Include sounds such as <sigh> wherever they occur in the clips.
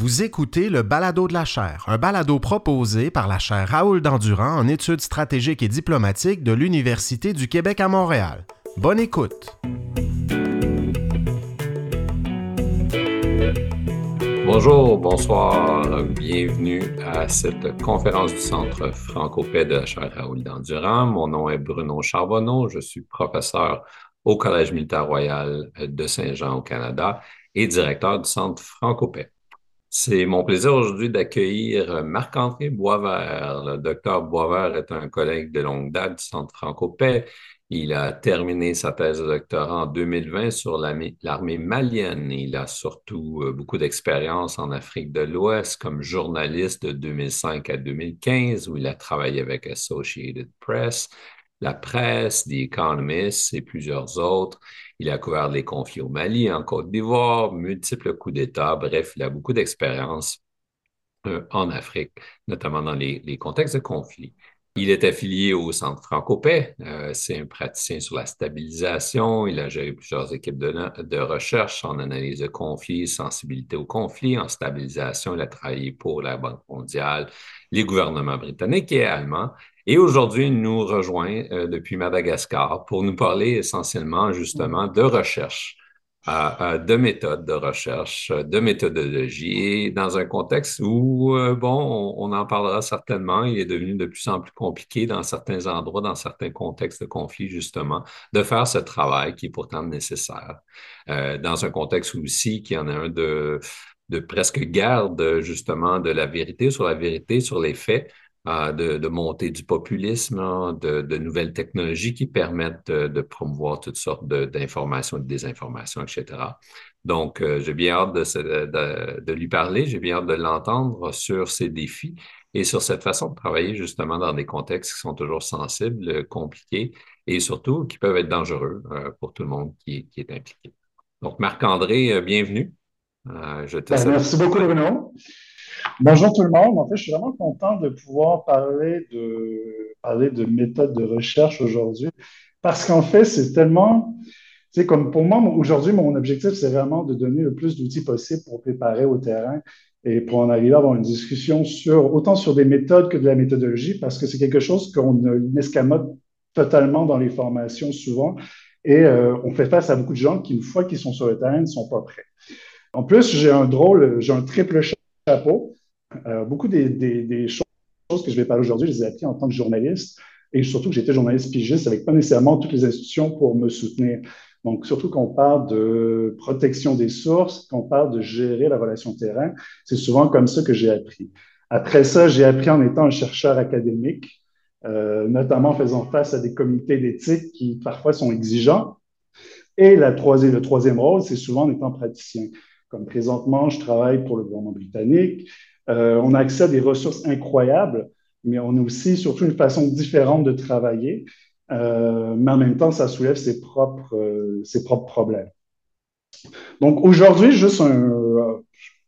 Vous écoutez le Balado de la chaire, un balado proposé par la chaire Raoul Dandurand en études stratégiques et diplomatiques de l'Université du Québec à Montréal. Bonne écoute. Bonjour, bonsoir, bienvenue à cette conférence du Centre franco-paix de la chaire Raoul Dandurand. Mon nom est Bruno Charbonneau, je suis professeur au Collège militaire royal de Saint-Jean au Canada et directeur du Centre franco-paix. C'est mon plaisir aujourd'hui d'accueillir Marc-André Boisvert. Le docteur Boisvert est un collègue de longue date du Centre Franco-Paix. Il a terminé sa thèse de doctorat en 2020 sur l'armée malienne. Il a surtout euh, beaucoup d'expérience en Afrique de l'Ouest comme journaliste de 2005 à 2015 où il a travaillé avec Associated Press, la presse, The Economist et plusieurs autres. Il a couvert les conflits au Mali, en Côte d'Ivoire, multiples coups d'État. Bref, il a beaucoup d'expérience euh, en Afrique, notamment dans les, contextes de conflits. Il est affilié au Centre Franco-Paix. Euh, c'est un praticien sur la stabilisation. Il a géré plusieurs équipes de, de, recherche en analyse de conflits, sensibilité aux conflits, en stabilisation. Il a travaillé pour la Banque mondiale, les gouvernements britanniques et allemands. Et aujourd'hui, il nous rejoint euh, depuis Madagascar pour nous parler essentiellement justement de recherche, euh, euh, de méthodes de recherche, de méthodologie, dans un contexte où, bon, on, en parlera certainement, il est devenu de plus en plus compliqué dans certains endroits, dans certains contextes de conflit, justement, de faire ce travail qui est pourtant nécessaire. dans un contexte aussi qui en a un de, de presque garde, justement, de la vérité sur la vérité, sur les faits, de, de, montée du populisme, hein, de, de, nouvelles technologies qui permettent de, promouvoir toutes sortes d'informations, de, désinformations, etc. Donc, euh, j'ai bien hâte de, lui parler, j'ai bien hâte de l'entendre sur ces défis et sur cette façon de travailler justement dans des contextes qui sont toujours sensibles, compliqués et surtout qui peuvent être dangereux euh, pour tout le monde qui, qui est impliqué. Donc, Marc-André, euh, bienvenue. je te ben, merci beaucoup, Bruno. Bonjour tout le monde. En fait, je suis vraiment content de pouvoir parler de, parler de méthodes de recherche aujourd'hui parce qu'en fait, c'est tellement, sais, comme pour moi, aujourd'hui, mon objectif, c'est vraiment de donner le plus d'outils possible pour préparer au terrain et pour en arriver à avoir une discussion sur, autant sur des méthodes que de la méthodologie parce que c'est quelque chose qu'on escamote totalement dans les formations souvent et euh, on fait face à beaucoup de gens qui, une fois qu'ils sont sur le terrain, ne sont pas prêts. En plus, j'ai un drôle, j'ai un triple chapeau. Euh, beaucoup des, choses que je vais parler aujourd'hui, je les ai apprises en tant que journaliste et surtout j'étais journaliste pigiste avec pas nécessairement toutes les institutions pour me soutenir. Donc, surtout qu'on parle de protection des sources, qu'on parle de gérer la relation terrain, c'est souvent comme ça que j'ai appris. Après ça, j'ai appris en étant un chercheur académique, euh, notamment en faisant face à des comités d'éthique qui parfois sont exigeants. Et la le troisième rôle, c'est souvent en étant praticien. Comme présentement, je travaille pour le gouvernement britannique. Euh, on a accès à des ressources incroyables, mais on a aussi surtout une façon différente de travailler. Euh, mais en même temps, ça soulève ses propres, euh, problèmes. Donc aujourd'hui, juste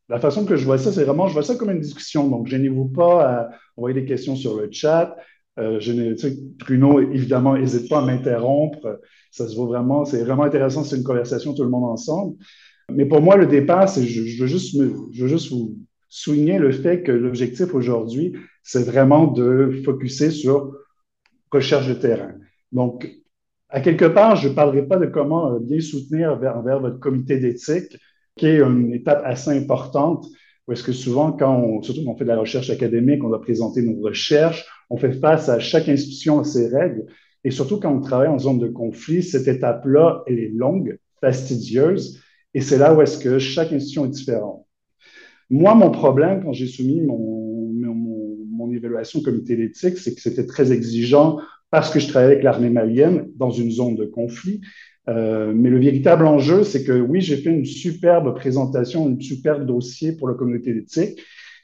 la façon que je vois ça, c'est vraiment, je vois ça comme une discussion. Donc, gênez-vous pas à envoyer des questions sur le chat. Bruno, évidemment, n'hésite pas à m'interrompre. Ça se voit vraiment, c'est vraiment intéressant, c'est une conversation tout le monde ensemble. Mais pour moi, le départ, c'est je, je veux juste vous souligner le fait que l'objectif aujourd'hui, c'est vraiment de focuser sur recherche de terrain. Donc, à quelque part, je ne parlerai pas de comment euh, bien soutenir envers, votre comité d'éthique, qui est une étape assez importante, parce que souvent, quand on, surtout quand on fait de la recherche académique, on doit présenter nos recherches, on fait face à chaque institution à ses règles, et surtout quand on travaille en zone de conflit, cette étape-là, elle est longue, fastidieuse, et c'est là où est-ce que chaque institution est différente. Moi, mon problème, quand j'ai soumis mon, mon, mon, évaluation au comité d'éthique, c'est que c'était très exigeant parce que je travaillais avec l'armée malienne dans une zone de conflit. Euh, mais le véritable enjeu, c'est que oui, j'ai fait une superbe présentation, un superbe dossier pour le comité d'éthique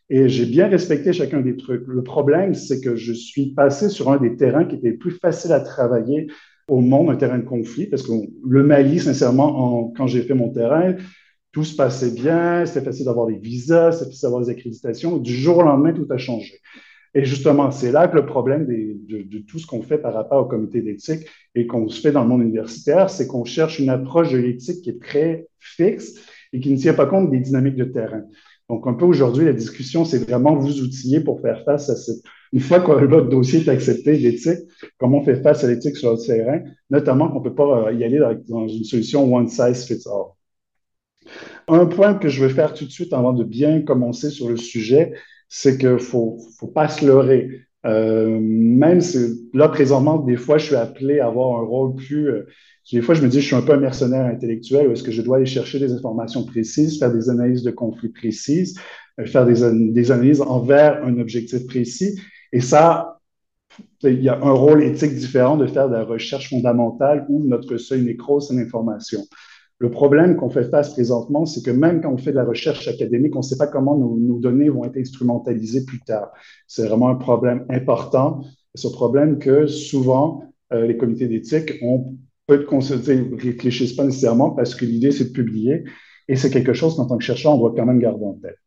et j'ai bien respecté chacun des trucs. Le problème, c'est que je suis passé sur un des terrains qui était le plus facile à travailler au monde, un terrain de conflit, parce que le Mali, sincèrement, en, quand j'ai fait mon terrain, tout se passait bien, c'était facile d'avoir des visas, c'était facile d'avoir des accréditations. Du jour au lendemain, tout a changé. Et justement, c'est là que le problème de, tout ce qu'on fait par rapport au comité d'éthique et qu'on se fait dans le monde universitaire, c'est qu'on cherche une approche de l'éthique qui est très fixe et qui ne tient pas compte des dynamiques de terrain. Donc, un peu aujourd'hui, la discussion, c'est vraiment vous outiller pour faire face à cette. Une fois que votre dossier est accepté l'éthique, comment on fait face à l'éthique sur le terrain, notamment qu'on ne peut pas euh, y aller dans une solution one size fits all. Un point que je veux faire tout de suite avant de bien commencer sur le sujet, c'est qu'il ne faut, faut pas se leurrer. Euh, même si, là, présentement, des fois, je suis appelé à avoir un rôle plus. Euh, des fois, je me dis, je suis un peu un mercenaire intellectuel, est-ce que je dois aller chercher des informations précises, faire des analyses de conflits précises, euh, faire des, des analyses envers un objectif précis. Et ça, il y a un rôle éthique différent de faire de la recherche fondamentale où notre seuil nécrose c'est l'information. Le problème qu'on fait face présentement, c'est que même quand on fait de la recherche académique, on ne sait pas comment nos, données vont être instrumentalisées plus tard. C'est vraiment un problème important. Un problème que souvent, euh, les comités d'éthique ont peu de consulter, réfléchissent pas nécessairement parce que l'idée, c'est de publier. Et c'est quelque chose qu'en tant que chercheur, on doit quand même garder en tête.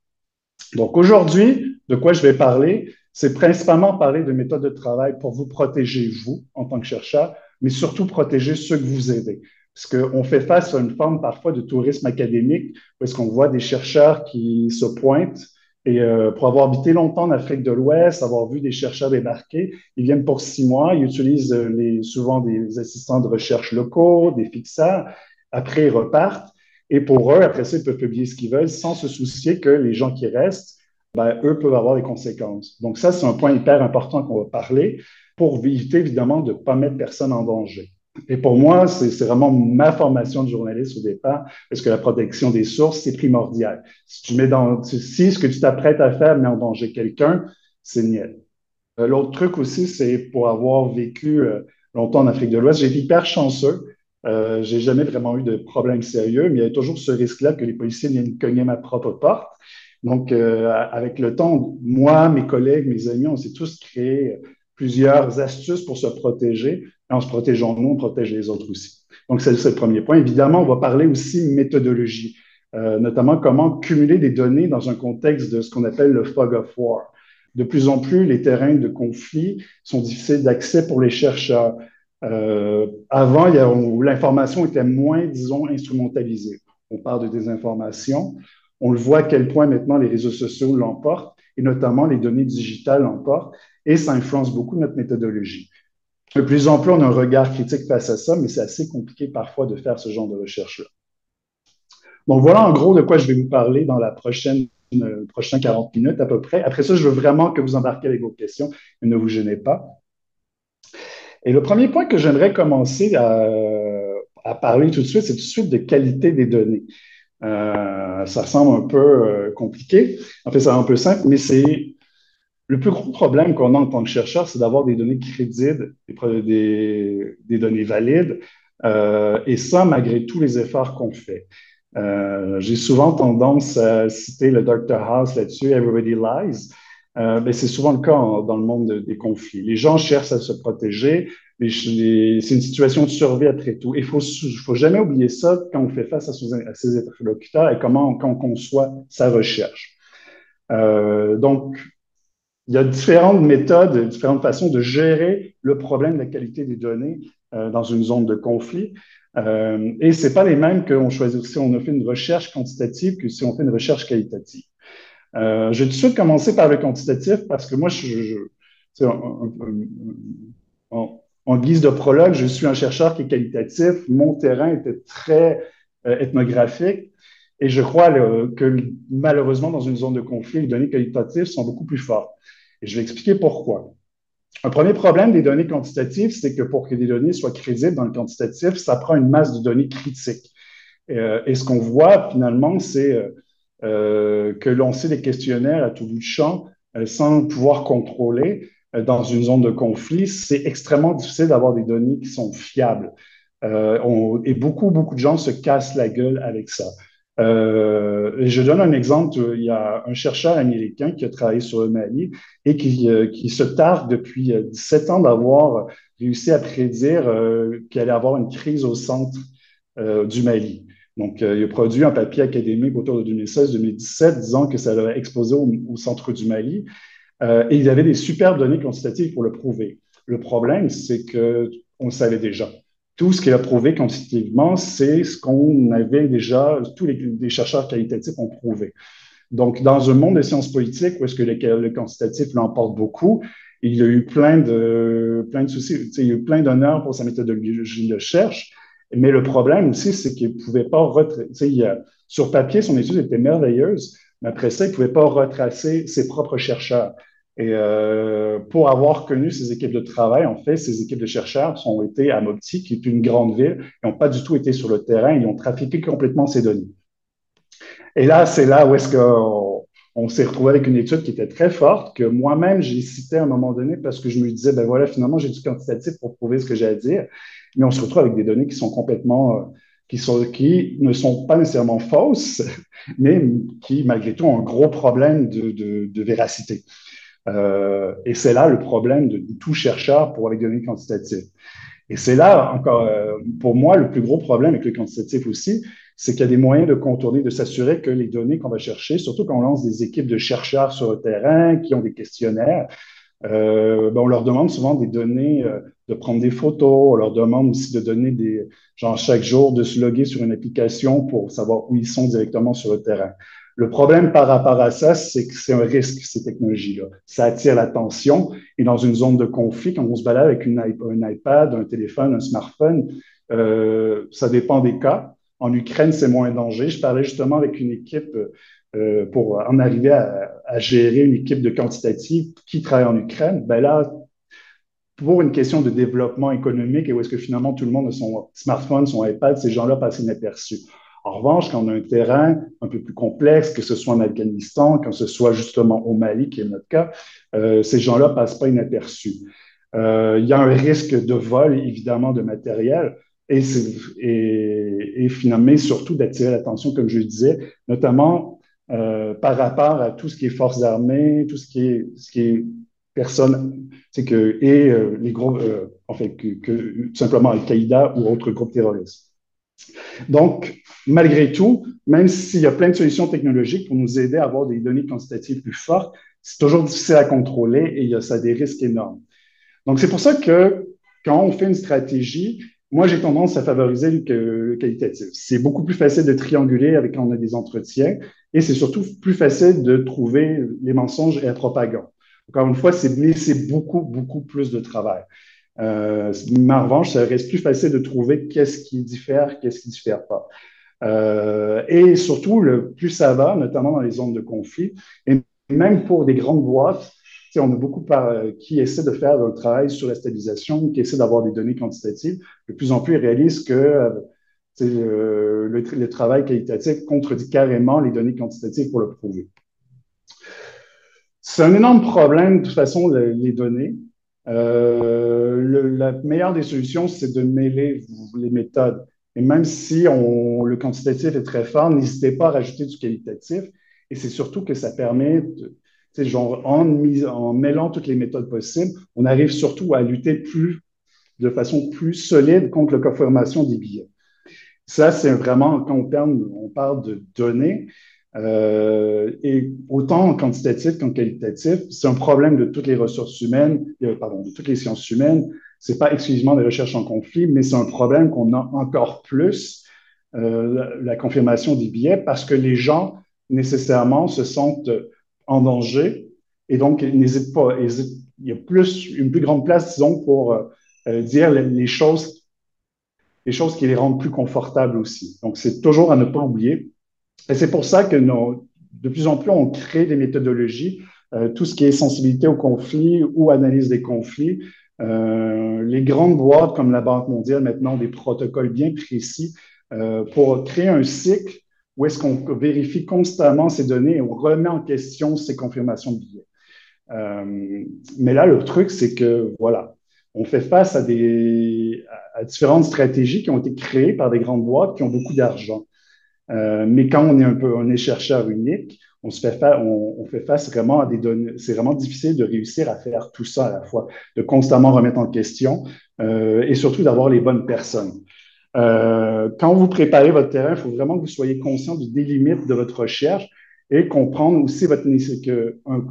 Donc aujourd'hui, de quoi je vais parler, c'est principalement parler de méthodes de travail pour vous protéger, vous, en tant que chercheur, mais surtout protéger ceux que vous aidez. Parce qu'on fait face à une forme parfois de tourisme académique, où est-ce qu'on voit des chercheurs qui se pointent et euh, pour avoir habité longtemps en Afrique de l'Ouest, avoir vu des chercheurs débarquer, ils viennent pour six mois, ils utilisent euh, souvent des assistants de recherche locaux, des fixeurs, après ils repartent. Et pour eux, après ça, ils peuvent publier ce qu'ils veulent sans se soucier que les gens qui restent, ben, eux peuvent avoir des conséquences. Donc ça, c'est un point hyper important qu'on va parler pour éviter évidemment de ne pas mettre personne en danger. Et pour moi, c'est vraiment ma formation de journaliste au départ, parce que la protection des sources, c'est primordial. Si tu mets dans, si ce que tu t'apprêtes à faire met en danger quelqu'un, c'est niais. Euh, l'autre truc aussi, c'est pour avoir vécu euh, longtemps en Afrique de l'Ouest, j'ai été hyper chanceux. Euh, j'ai jamais vraiment eu de problème sérieux, mais il y a toujours ce risque-là que les policiers viennent cogner ma propre porte. Donc, euh, avec le temps, moi, mes collègues, mes amis, on s'est tous créé plusieurs astuces pour se protéger. En se protégeant nous, on protège les autres aussi. Donc, c'est le premier point. Évidemment, on va parler aussi méthodologie, euh, notamment comment cumuler des données dans un contexte de ce qu'on appelle le fog of war. De plus en plus, les terrains de conflit sont difficiles d'accès pour les chercheurs. Euh, avant, l'information était moins, disons, instrumentalisée. On parle de désinformation. On le voit à quel point maintenant les réseaux sociaux l'emportent, et notamment les données digitales l'emportent et ça influence beaucoup notre méthodologie. De plus en plus, on a un regard critique face à ça, mais c'est assez compliqué parfois de faire ce genre de recherche-là. Donc voilà en gros de quoi je vais vous parler dans la prochaine, euh, prochaine 40 minutes à peu près. Après ça, je veux vraiment que vous embarquez avec vos questions et ne vous gênez pas. Et le premier point que j'aimerais commencer à, parler tout de suite, c'est tout de suite de qualité des données. Euh, ça semble un peu euh, compliqué. En fait, c'est un peu simple, mais c'est le plus gros problème qu'on a en tant que chercheur, c'est d'avoir des données crédibles, des, données valides, euh, et ça malgré tous les efforts qu'on fait. Euh, j'ai souvent tendance à citer le Dr. House là-dessus, Everybody Lies. Euh, mais c'est souvent le cas dans le monde des conflits. Les gens cherchent à se protéger, c'est une situation de survie après tout. Il faut, faut jamais oublier ça quand on fait face à, ses, interlocuteurs et comment quand on conçoit sa recherche. Donc, il y a différentes méthodes, différentes façons de gérer le problème de la qualité des données euh, dans une zone de conflit. Euh, et ce n'est pas les mêmes qu'on choisit si on a fait une recherche quantitative que si on fait une recherche qualitative. Euh, je vais tout de suite commencer par le quantitatif parce que moi, en, guise de prologue, je suis un chercheur qui est qualitatif. Mon terrain était très euh, ethnographique. Et je crois que malheureusement, dans une zone de conflit, les données qualitatives sont beaucoup plus fortes. Et je vais expliquer pourquoi. Un premier problème des données quantitatives, c'est que pour que des données soient crédibles dans le quantitatif, ça prend une masse de données critiques. Euh, et ce qu'on voit finalement, c'est euh, euh, que sait des questionnaires à tout bout de champ sans pouvoir contrôler dans une zone de conflit. C'est extrêmement difficile d'avoir des données qui sont fiables. et beaucoup, beaucoup de gens se cassent la gueule avec ça. Euh, je donne un exemple. Il y a un chercheur américain qui a travaillé sur le Mali et qui, euh, se targue depuis 17 ans d'avoir réussi à prédire euh, qu'il allait avoir une crise au centre euh, du Mali. Donc, il a produit un papier académique autour de 2016-2017 disant que ça allait exploser au, au centre du Mali. et il avait des superbes données quantitatives pour le prouver. Le problème, c'est qu'on le savait déjà tout ce qu'il a prouvé quantitativement, c'est ce qu'on avait déjà, tous les, chercheurs qualitatifs ont prouvé. Donc, dans un monde de sciences politiques où est-ce que le, le quantitatif l'emporte beaucoup, il y a eu plein de, plein de soucis, il y a eu plein d'honneurs pour sa méthodologie de recherche, mais le problème aussi, c'est qu'il ne pouvait pas retracer, sur papier, son étude était merveilleuse, mais après ça, il ne pouvait pas retracer ses propres chercheurs. Et euh, pour avoir connu ces équipes de travail, en fait, ces équipes de chercheurs ont été à Mopti, qui est une grande ville, et n'ont pas du tout été sur le terrain, ils ont trafiqué complètement ces données. Et là, c'est là où est-ce qu'on on, s'est retrouvé avec une étude qui était très forte, que moi-même, j'ai cité à un moment donné parce que je me disais, ben voilà, finalement, j'ai du quantitatif pour prouver ce que j'ai à dire, mais on se retrouve avec des données qui sont complètement... Euh, qui, sont, qui ne sont pas nécessairement fausses, <laughs> mais qui, malgré tout, ont un gros problème de véracité. Euh, et c'est là le problème de, tout chercheur pour les données quantitatives. Et c'est là, encore, euh, pour moi, le plus gros problème avec le quantitatif aussi, c'est qu'il y a des moyens de contourner, de s'assurer que les données qu'on va chercher, surtout quand on lance des équipes de chercheurs sur le terrain qui ont des questionnaires, euh, ben on leur demande souvent des données, de prendre des photos, on leur demande aussi de donner des, genre chaque jour, de se loguer sur une application pour savoir où ils sont directement sur le terrain. Le problème par rapport à ça, c'est que c'est un risque, ces technologies-là. Ça attire l'attention et dans une zone de conflit, quand on se balade avec un iPad, un téléphone, un smartphone, euh, ça dépend des cas. En Ukraine, c'est moins danger. Je parlais justement avec une équipe euh, pour en arriver à, à, gérer une équipe de quantitative qui travaille en Ukraine. Ben là, pour une question de développement économique et où est-ce que finalement tout le monde a son smartphone, son iPad, ces gens-là passent inaperçus. En revanche, quand on a un terrain un peu plus complexe, que ce soit en Afghanistan, que ce soit justement au Mali, qui est notre cas, euh, ces gens-là passent pas inaperçus. Euh, il y a un risque de vol, évidemment, de matériel, et, finalement, surtout d'attirer l'attention, comme je le disais, notamment euh, par rapport à tout ce qui est forces armées, tout ce qui est, ce personnes, et les groupes, en fait, que, que, tout simplement Al-Qaïda ou autres groupes terroristes. Donc, malgré tout, même s'il y a plein de solutions technologiques pour nous aider à avoir des données quantitatives plus fortes, c'est toujours difficile à contrôler et il y a, ça des risques énormes. Donc, c'est pour ça que quand on fait une stratégie, moi, j'ai tendance à favoriser le, qualitatif. C'est beaucoup plus facile de trianguler avec quand on a des entretiens et c'est surtout plus facile de trouver les mensonges et la propagande. Encore une fois, c'est beaucoup, beaucoup plus de travail. Euh, en revanche, ça reste plus facile de trouver qu'est-ce qui diffère, qu'est-ce qui diffère pas. Euh, et surtout, le plus ça va, notamment dans les zones de conflit, et même pour des grandes boîtes, on a beaucoup par, qui essaient de faire un travail sur la stabilisation, qui essaient d'avoir des données quantitatives. De plus en plus, ils réalisent que euh, le, travail qualitatif contredit carrément les données quantitatives pour le prouver. C'est un énorme problème, de toute façon, les données. Euh, la meilleure des solutions, c'est de mêler les méthodes. Et même si le quantitatif est très fort, n'hésitez pas à rajouter du qualitatif. Et c'est surtout que ça permet, genre, en, en mêlant toutes les méthodes possibles, on arrive surtout à lutter plus, de façon plus solide contre la confirmation des billets. Ça, c'est vraiment, quand on parle, on parle de données, euh, et autant en quantitatif qu'en qualitatif, c'est un problème de toutes les ressources humaines, euh, pardon, de toutes les sciences humaines. C'est pas exclusivement des recherches en conflit, mais c'est un problème qu'on a encore plus euh, la, confirmation des billets parce que les gens nécessairement se sentent en danger et donc n'hésitent pas. il y a plus une plus grande place, disons, pour euh, dire les, choses, les choses qui les rendent plus confortables aussi. Donc c'est toujours à ne pas oublier. Et c'est pour ça que de plus en plus, on crée des méthodologies, euh, tout ce qui est sensibilité au conflit ou analyse des conflits. Euh, les grandes boîtes comme la Banque mondiale maintenant ont des protocoles bien précis euh, pour créer un cycle où est-ce qu'on vérifie constamment ces données et on remet en question ces confirmations de billets. Euh, mais là, le truc, c'est que, voilà, on fait face à, des, à différentes stratégies qui ont été créées par des grandes boîtes qui ont beaucoup d'argent. Mais quand on est un peu, on est chercheur unique, on fait face, vraiment à des données. C'est vraiment difficile de réussir à faire tout ça à la fois, de constamment remettre en question euh, et surtout d'avoir les bonnes personnes. Euh, quand vous préparez votre terrain, il faut vraiment que vous soyez conscient des limites de votre recherche et comprendre aussi votre que un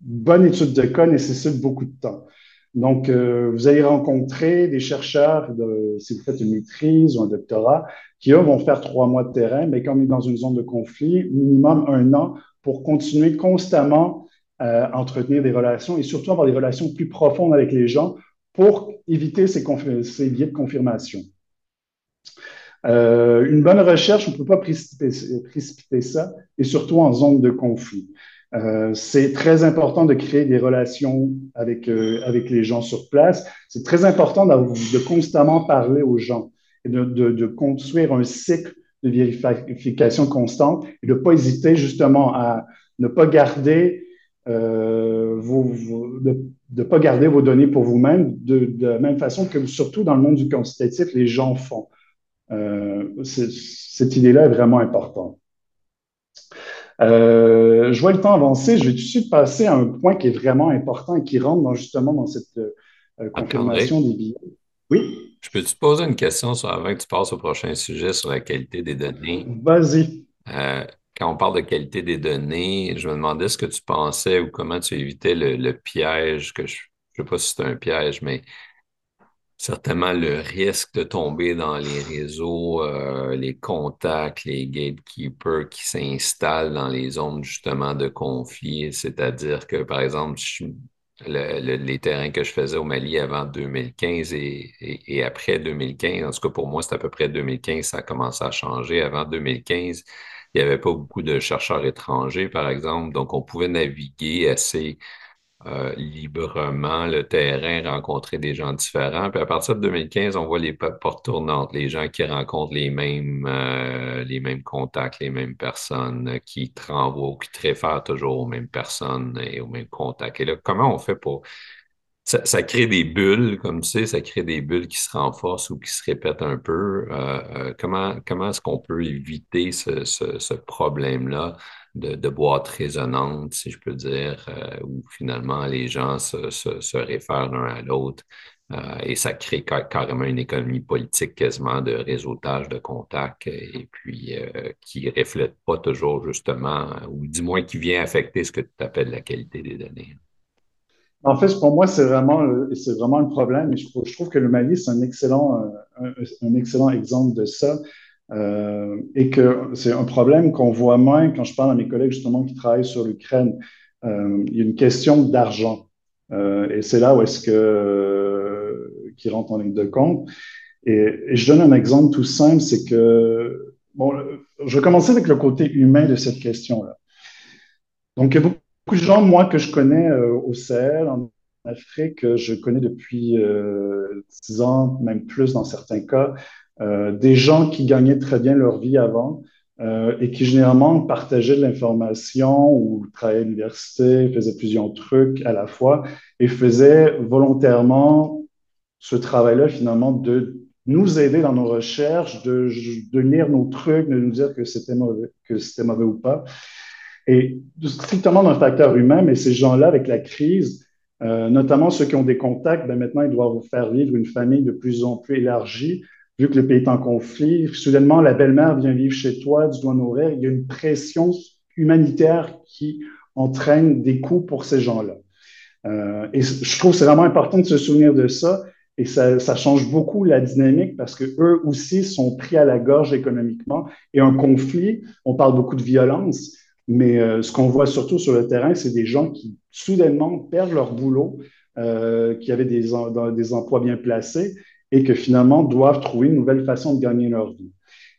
bonne étude de cas nécessite beaucoup de temps. Donc, euh, vous allez rencontrer des chercheurs, si vous faites une maîtrise ou un doctorat, qui, eux, vont faire trois mois de terrain, mais quand on est dans une zone de conflit, minimum un an pour continuer constamment à entretenir des relations et surtout avoir des relations plus profondes avec les gens pour éviter ces, ces biais de confirmation. Euh, une bonne recherche, on ne peut pas précipiter, ça, et surtout en zone de conflit. Euh, c'est très important de créer des relations avec, euh, avec les gens sur place. C'est très important de constamment parler aux gens et de, de, construire un cycle de vérification constante et de ne pas hésiter justement à ne pas garder vos, de ne pas garder vos données pour vous-même de, de, la même façon que surtout dans le monde du quantitatif, les gens font. Euh, cette idée-là est vraiment importante. Euh, je vois le temps avancer. Je vais tout de suite passer à un point qui est vraiment important et qui rentre dans, justement dans cette euh, confirmation des billets. Oui? Je peux te poser une question sur, avant que tu passes au prochain sujet sur la qualité des données? Vas-y. quand on parle de qualité des données, je me demandais ce que tu pensais ou comment tu évitais le, le piège, que je ne sais pas si c'est un piège, mais certainement le risque de tomber dans les réseaux, euh, les contacts, les gatekeepers qui s'installent dans les zones justement de conflit. C'est-à-dire que, par exemple, les terrains que je faisais au Mali avant 2015 et, et, après 2015, en tout cas pour moi, c'est à peu près 2015, ça a commencé à changer. Avant 2015, il n'y avait pas beaucoup de chercheurs étrangers, par exemple, donc on pouvait naviguer assez euh, librement le terrain, rencontrer des gens différents. Puis à partir de 2015, on voit les portes tournantes, les gens qui rencontrent les mêmes, euh, les mêmes contacts, les mêmes personnes, euh, qui te renvoient qui te réfèrent toujours aux mêmes personnes et aux mêmes contacts. Et là, comment on fait pour... Ça, crée des bulles, comme tu sais, ça crée des bulles qui se renforcent ou qui se répètent un peu. comment comment est-ce qu'on peut éviter ce problème-là? De, de boîte résonante, si je peux dire, euh, où finalement les gens se, se, réfèrent l'un à l'autre. Euh, et ça crée carrément une économie politique quasiment de réseautage de contacts et puis euh, qui ne reflète pas toujours justement, ou du moins qui vient affecter ce que tu appelles la qualité des données. En fait, pour moi, c'est vraiment, c'est vraiment le problème. Et je, trouve que le Mali, c'est un un, excellent exemple de ça. Euh, et que c'est un problème qu'on voit moins quand je parle à mes collègues justement qui travaillent sur l'Ukraine. Euh, il y a une question d'argent. Euh, et c'est là où est-ce que qui rentre en ligne de compte. Et, je donne un exemple tout simple, c'est que bon, je vais commencer avec le côté humain de cette question-là. Donc, il y a beaucoup de gens, moi, que je connais au Sahel, en Afrique, je connais depuis 10 ans, même plus dans certains cas, euh, des gens qui gagnaient très bien leur vie avant euh, et qui généralement partageaient de l'information ou travaillaient à l'université, faisaient plusieurs trucs à la fois et faisaient volontairement ce travail-là finalement de nous aider dans nos recherches, de, lire nos trucs, de nous dire que c'était mauvais, mauvais ou pas. Et strictement le facteur humain, mais ces gens-là, avec la crise, euh, notamment ceux qui ont des contacts, ben maintenant, ils doivent faire vivre une famille de plus en plus élargie vu que le pays est en conflit, soudainement, la belle-mère vient vivre chez toi, tu dois nourrir. Il y a une pression humanitaire qui entraîne des coûts pour ces gens-là. Euh, et je trouve que c'est vraiment important de se souvenir de ça. Et ça, change beaucoup la dynamique parce que eux aussi sont pris à la gorge économiquement. Et un conflit, on parle beaucoup de violence, mais euh, ce qu'on voit surtout sur le terrain, c'est des gens qui soudainement perdent leur boulot, euh, qui avaient des emplois bien placés et que finalement doivent trouver une nouvelle façon de gagner leur vie.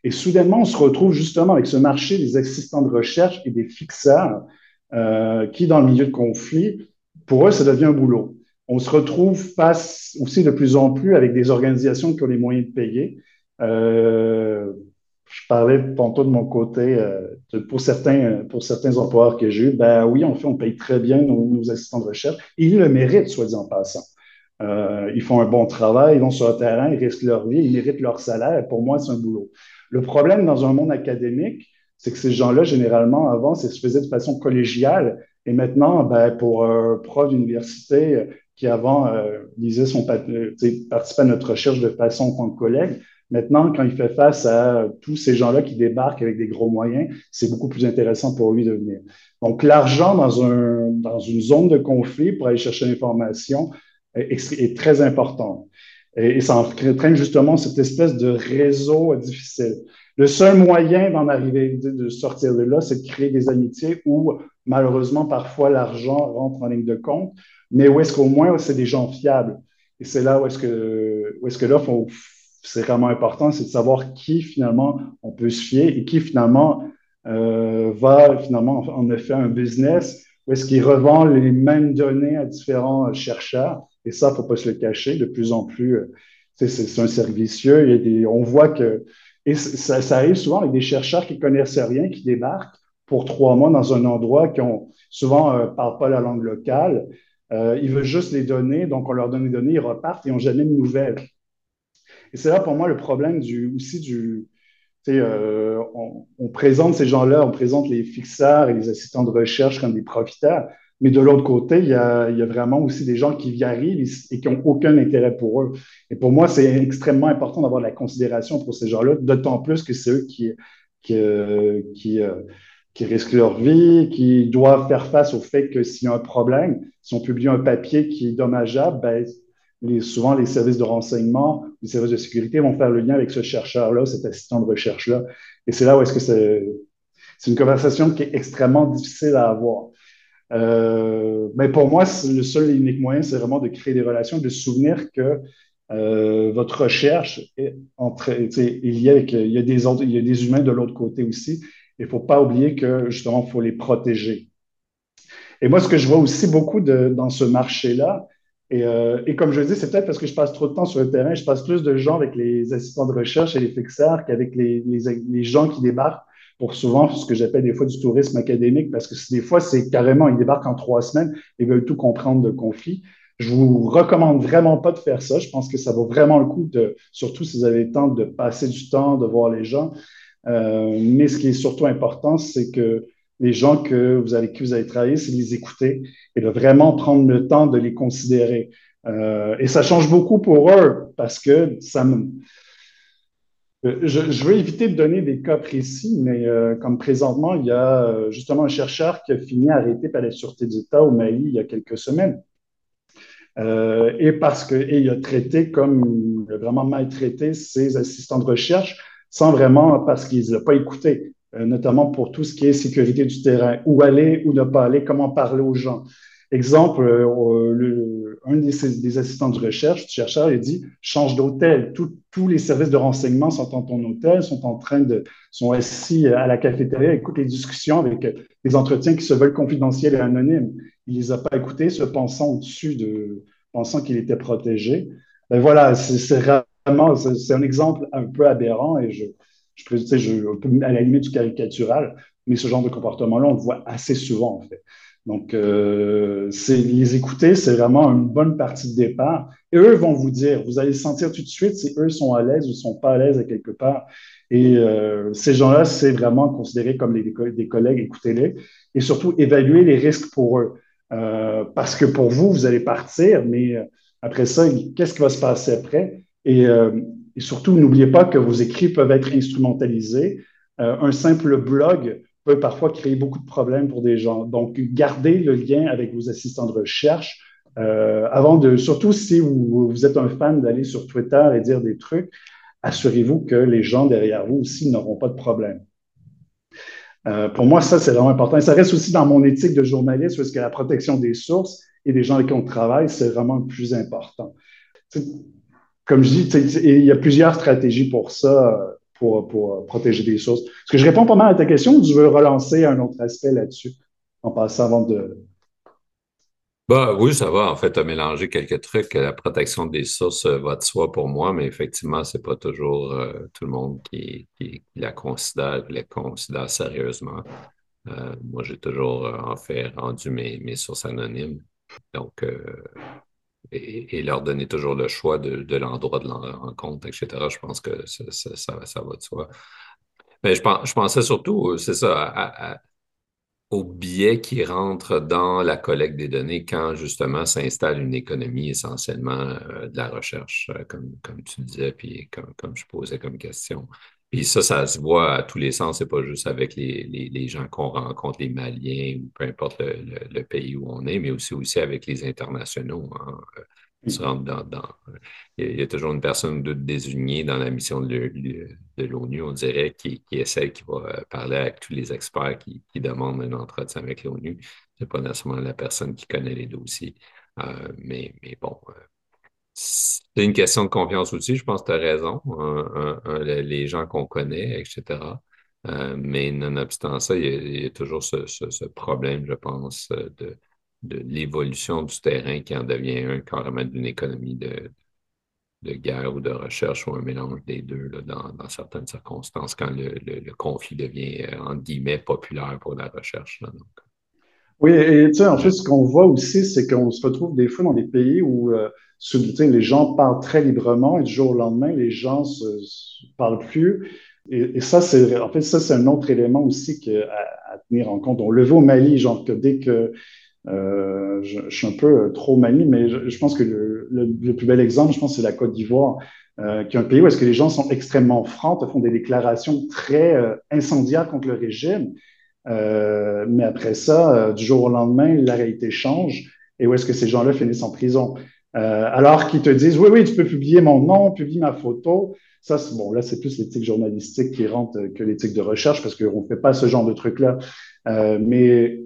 Et soudainement, on se retrouve justement avec ce marché des assistants de recherche et des fixeurs euh, qui, dans le milieu de conflit, pour eux, ça devient un boulot. On se retrouve face aussi de plus en plus avec des organisations qui ont les moyens de payer. Euh, je parlais tantôt de mon côté, euh, pour, certains, pour certains employeurs que j'ai eu, ben oui, en fait, on paye très bien nos, nos assistants de recherche. ils le méritent, soit dit en passant. Euh, ils font un bon travail, ils vont sur le terrain, ils risquent leur vie, ils méritent leur salaire. pour moi, c'est un boulot. Le problème dans un monde académique, c'est que ces gens-là, généralement, avant, ça se faisait de façon collégiale. Et maintenant, ben, pour un prof d'université qui avant euh, lisait son euh, participait à notre recherche de façon que collègue, maintenant, quand il fait face à tous ces gens-là qui débarquent avec des gros moyens, c'est beaucoup plus intéressant pour lui de venir. Donc, l'argent dans une zone de conflit pour aller chercher l'information, est, très important. Et, ça entraîne justement cette espèce de réseau difficile. Le seul moyen d'en arriver, de sortir de là, c'est de créer des amitiés où, malheureusement, parfois, l'argent rentre en ligne de compte, mais où est-ce qu'au moins, c'est des gens fiables. Et c'est là où est-ce que, est-ce que là, c'est vraiment important, c'est de savoir qui, finalement, on peut se fier et qui, finalement, euh, va, finalement, en effet, un business où est-ce qu'il revend les mêmes données à différents chercheurs. Et ça, il ne faut pas se le cacher. De plus en plus, euh, c'est un servicieux. On voit que et ça, arrive souvent avec des chercheurs qui connaissent rien, qui débarquent pour trois mois dans un endroit qui ont souvent ne euh, parlent pas la langue locale. Euh, ils veulent juste les données, donc on leur donne les données, ils repartent et ils n'ont jamais de nouvelles. Et c'est là pour moi le problème du, aussi du. On, on, présente ces gens-là, on présente les fixeurs et les assistants de recherche comme des profiteurs, mais de l'autre côté, il y, a, vraiment aussi des gens qui y arrivent et qui n'ont aucun intérêt pour eux. Et pour moi, c'est extrêmement important d'avoir de la considération pour ces gens-là, d'autant plus que c'est eux qui, qui, euh, qui, risquent leur vie, qui doivent faire face au fait que s'il y a un problème, si on publie un papier qui est dommageable, ben, souvent les services de renseignement, les services de sécurité vont faire le lien avec ce chercheur-là, cet assistant de recherche-là. Et c'est là où est-ce que c'est, c'est une conversation qui est extrêmement difficile à avoir. Euh, mais pour moi, le seul et unique moyen, c'est vraiment de créer des relations, de souvenir que euh, votre recherche est entre, il y il y a des autres, il y a des humains de l'autre côté aussi. Il ne faut pas oublier que justement, il faut les protéger. Et moi, ce que je vois aussi beaucoup dans ce marché-là, et, euh, comme je le dis, c'est peut-être parce que je passe trop de temps sur le terrain, je passe plus de gens avec les assistants de recherche et les fixeurs qu'avec les, les gens qui débarquent pour souvent ce que j'appelle des fois du tourisme académique, parce que des fois, c'est carrément, ils débarquent en trois semaines et veulent tout comprendre de conflit. Je vous recommande vraiment pas de faire ça. Je pense que ça vaut vraiment le coup de, surtout si vous avez le temps de passer du temps, de voir les gens. Euh, mais ce qui est surtout important, c'est que les gens que vous avec qui vous avez travaillé, c'est de les écouter et de vraiment prendre le temps de les considérer. Euh, et ça change beaucoup pour eux parce que ça me, euh, je, veux éviter de donner des cas précis, mais euh, comme présentement, il y a euh, justement un chercheur qui a fini arrêté par la Sûreté d'État au Mali il y a quelques semaines. et parce que il a traité comme il a vraiment maltraité ses assistants de recherche sans vraiment parce qu'il ne a pas écoutés, notamment pour tout ce qui est sécurité du terrain, où aller, où ne pas aller, comment parler aux gens. Exemple, le, un des, des, assistants de recherche, du chercheur, il dit change d'hôtel. tous les services de renseignement sont dans ton hôtel, sont en train de, sont assis à la cafétéria, écoutent les discussions avec les entretiens qui se veulent confidentiels et anonymes. Il les a pas écoutés, se pensant au-dessus de, pensant qu'il était protégé. Ben voilà, c'est vraiment, c'est un exemple un peu aberrant et je, je, je, à la limite du caricatural, mais ce genre de comportement-là, on le voit assez souvent en fait. Donc, euh, c'est les écouter, c'est vraiment une bonne partie de départ. Et eux vont vous dire, vous allez sentir tout de suite si eux sont à l'aise ou sont pas à l'aise à quelque part. Et euh, ces gens-là, c'est vraiment considéré comme des, collègues, écoutez-les. Et surtout, évaluer les risques pour eux. Euh, parce que pour vous, vous allez partir, mais euh, après ça, qu'est-ce qui va se passer après? Et, euh, et surtout, n'oubliez pas que vos écrits peuvent être instrumentalisés. Euh, un simple blog peut parfois créer beaucoup de problèmes pour des gens. Donc, gardez le lien avec vos assistants de recherche. Euh, avant de, surtout si vous, êtes un fan d'aller sur Twitter et dire des trucs, assurez-vous que les gens derrière vous aussi n'auront pas de problème. Euh, pour moi, ça, c'est vraiment important. Et ça reste aussi dans mon éthique de journaliste, parce que la protection des sources et des gens avec qui on travaille, c'est vraiment le plus important. comme je dis, il y a plusieurs stratégies pour ça pour, euh, protéger des sources. Est-ce que je réponds pas mal à ta question ou tu veux relancer un autre aspect là-dessus en passant avant de. Bah, oui, ça va. En fait, as mélangé quelques trucs. La protection des sources euh, va de soi pour moi, mais effectivement, c'est pas toujours euh, tout le monde qui, la considère, les considère sérieusement. moi, j'ai toujours en fait rendu mes, mes sources anonymes. Donc, et, leur donner toujours le choix de, l'endroit de la rencontre, etc. Je pense que ça, va de soi. Mais je, pensais surtout, c'est ça, au biais qui rentre dans la collecte des données quand justement s'installe une économie essentiellement euh, de la recherche, euh, comme, tu disais, puis comme je posais comme question. Puis ça, ça se voit à tous les sens, c'est pas juste avec les, les, gens qu'on rencontre, les Maliens ou peu importe le, pays où on est, mais aussi, aussi avec les internationaux. Hein. dans, il y a toujours une personne de désignée dans la mission de, l'ONU, on dirait, qui, qui, essaie, qui va euh, parler avec tous les experts qui, demandent un entretien avec l'ONU. Ce n'est pas nécessairement la personne qui connaît les dossiers. Euh, mais, mais bon, euh, c'est une question de confiance aussi, je pense que tu as raison. les gens qu'on connaît, etc. mais nonobstant ça, il y a, toujours ce, problème, je pense, de, de l'évolution du terrain qui en devient un carrément d'une économie de, de guerre ou de recherche ou un mélange des deux dans, certaines circonstances quand le, conflit devient, euh, en guillemets, populaire pour la recherche. Oui, et tu sais, en fait, ce qu'on voit aussi, c'est qu'on se retrouve des fois dans des pays où euh, les gens parlent très librement et du jour au lendemain, les gens se, se parlent plus. Et, ça, c'est en fait, ça, c'est un autre élément aussi à, tenir en compte. On le voit au Mali, genre que dès que euh, je, suis un peu trop manie, mais je, pense que le, plus bel exemple, je pense, c'est la Côte d'Ivoire, euh, qui est un pays où est-ce que les gens sont extrêmement francs, font des déclarations très euh, incendiaires contre le régime. Euh, mais après ça, euh, du jour au lendemain, la réalité change. Et où est-ce que ces gens-là finissent en prison? Alors qu'ils te disent, oui, oui, tu peux publier mon nom, publier ma photo. Ça, bon, là, c'est plus l'éthique journalistique qui rentre que l'éthique de recherche parce qu'on ne fait pas ce genre de truc-là. mais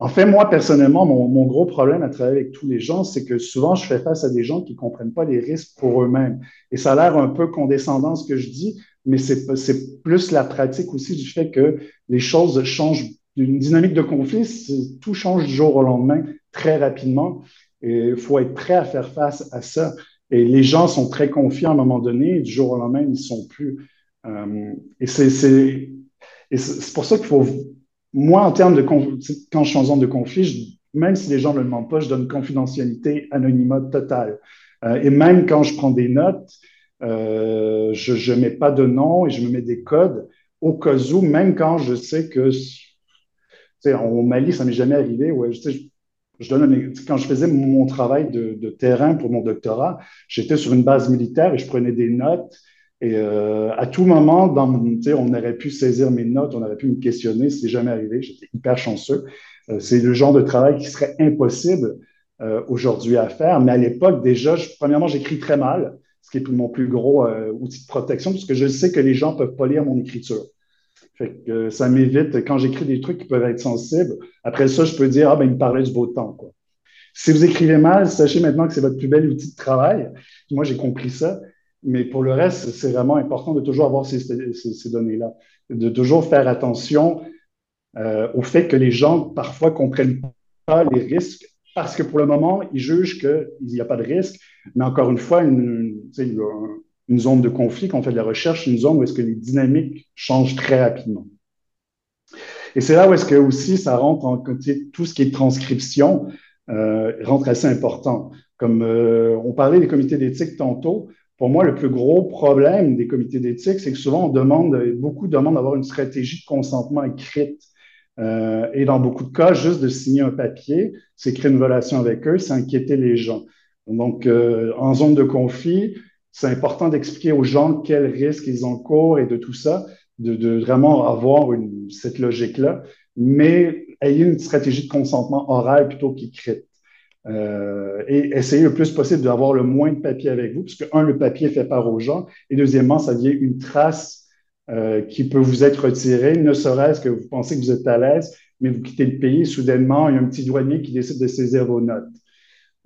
en fait, moi, personnellement, mon, gros problème à travailler avec tous les gens, c'est que souvent, je fais face à des gens qui ne comprennent pas les risques pour eux-mêmes. Et ça a l'air un peu condescendant ce que je dis, mais c'est plus la pratique aussi du fait que les choses changent d'une dynamique de conflit, tout change du jour au lendemain très rapidement. Et il faut être prêt à faire face à ça. Et les gens sont très confiants à un moment donné, du jour au lendemain, ils ne sont plus. Euh, et c'est pour ça qu'il faut moi, en termes de quand je suis en zone de conflit, même si les gens ne me demandent pas, je donne confidentialité, anonymat total. Euh, et même quand je prends des notes, euh, je ne mets pas de nom et je me mets des codes au cas où, même quand je sais que, au Mali, ça m'est jamais arrivé. Ouais, je, je quand je faisais mon travail de, terrain pour mon doctorat, j'étais sur une base militaire et je prenais des notes et euh, à tout moment, dans, on aurait pu saisir mes notes, on aurait pu me questionner, c'est jamais arrivé, j'étais hyper chanceux. Euh, c'est le genre de travail qui serait impossible euh, aujourd'hui à faire, mais à l'époque, déjà, premièrement, j'écris très mal, ce qui est mon plus gros outil de protection, parce que je sais que les gens peuvent pas lire mon écriture. Fait que ça m'évite, quand j'écris des trucs qui peuvent être sensibles, après ça, je peux dire, ah ben, il me parlait du beau temps, quoi. Si vous écrivez mal, sachez maintenant que c'est votre plus bel outil de travail. Moi, j'ai compris ça. Mais pour le reste, c'est vraiment important de toujours avoir ces, ces, données-là, de toujours faire attention euh, au fait que les gens parfois comprennent pas les risques parce que pour le moment, ils jugent qu'il n'y a pas de risque. Mais encore une fois, une, une zone de conflit, quand on fait de la recherche, une zone où est-ce que les dynamiques changent très rapidement. Et c'est là où est-ce que aussi ça rentre en côté, tout ce qui est transcription euh, rentre assez important. Comme euh, on parlait des comités d'éthique tantôt, pour moi, le plus gros problème des comités d'éthique, c'est que souvent, on demande, beaucoup demandent d'avoir une stratégie de consentement écrite. Euh, et dans beaucoup de cas, juste de signer un papier, c'est créer une relation avec eux, c'est inquiéter les gens. Donc, euh, en zone de conflit, c'est important d'expliquer aux gens quels risques ils encourent et de tout ça, de, vraiment avoir cette logique-là, mais ayez une stratégie de consentement oral plutôt qu'écrite. Euh, et essayez le plus possible d'avoir le moins de papier avec vous, puisque, un, le papier fait part aux gens, et deuxièmement, ça devient une trace euh, qui peut vous être retirée, ne serait-ce que vous pensez que vous êtes à l'aise, mais vous quittez le pays, soudainement, il y a un petit douanier qui décide de saisir vos notes,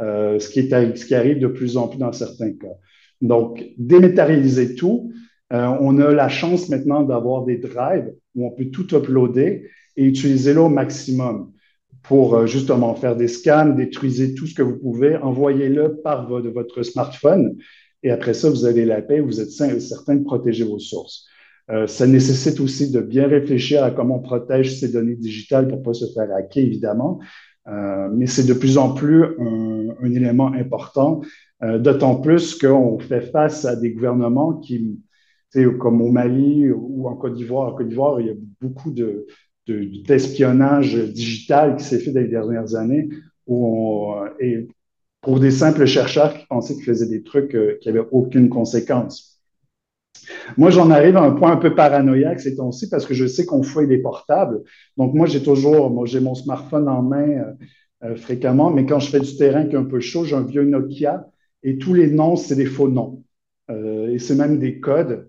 euh, ce qui arrive de plus en plus dans certains cas. Donc, dématérialiser tout. on a la chance maintenant d'avoir des drives où on peut tout uploader et utiliser le au maximum pour euh, justement faire des scans, détruisez tout ce que vous pouvez, envoyez-le par votre, smartphone et après ça, vous avez la paix, vous êtes certain de protéger vos sources. Euh, ça nécessite aussi de bien réfléchir à comment on protège ces données digitales pour ne pas se faire hacker, évidemment, euh, mais c'est de plus en plus un, un élément important, euh, d'autant plus qu'on fait face à des gouvernements qui, comme au Mali ou en Côte d'Ivoire. En Côte d'Ivoire, il y a beaucoup de, d'espionnage digital qui s'est fait dans les dernières années, où et pour des simples chercheurs qui pensaient qu'ils faisaient des trucs euh, qui n'avaient aucune conséquence. Moi, j'en arrive à un point un peu paranoïaque ces temps-ci parce que je sais qu'on fouille des portables. Donc, moi, j'ai toujours, moi, j'ai mon smartphone en main fréquemment, mais quand je fais du terrain qui est un peu chaud, j'ai un vieux Nokia et tous les noms, c'est des faux noms. et c'est même des codes.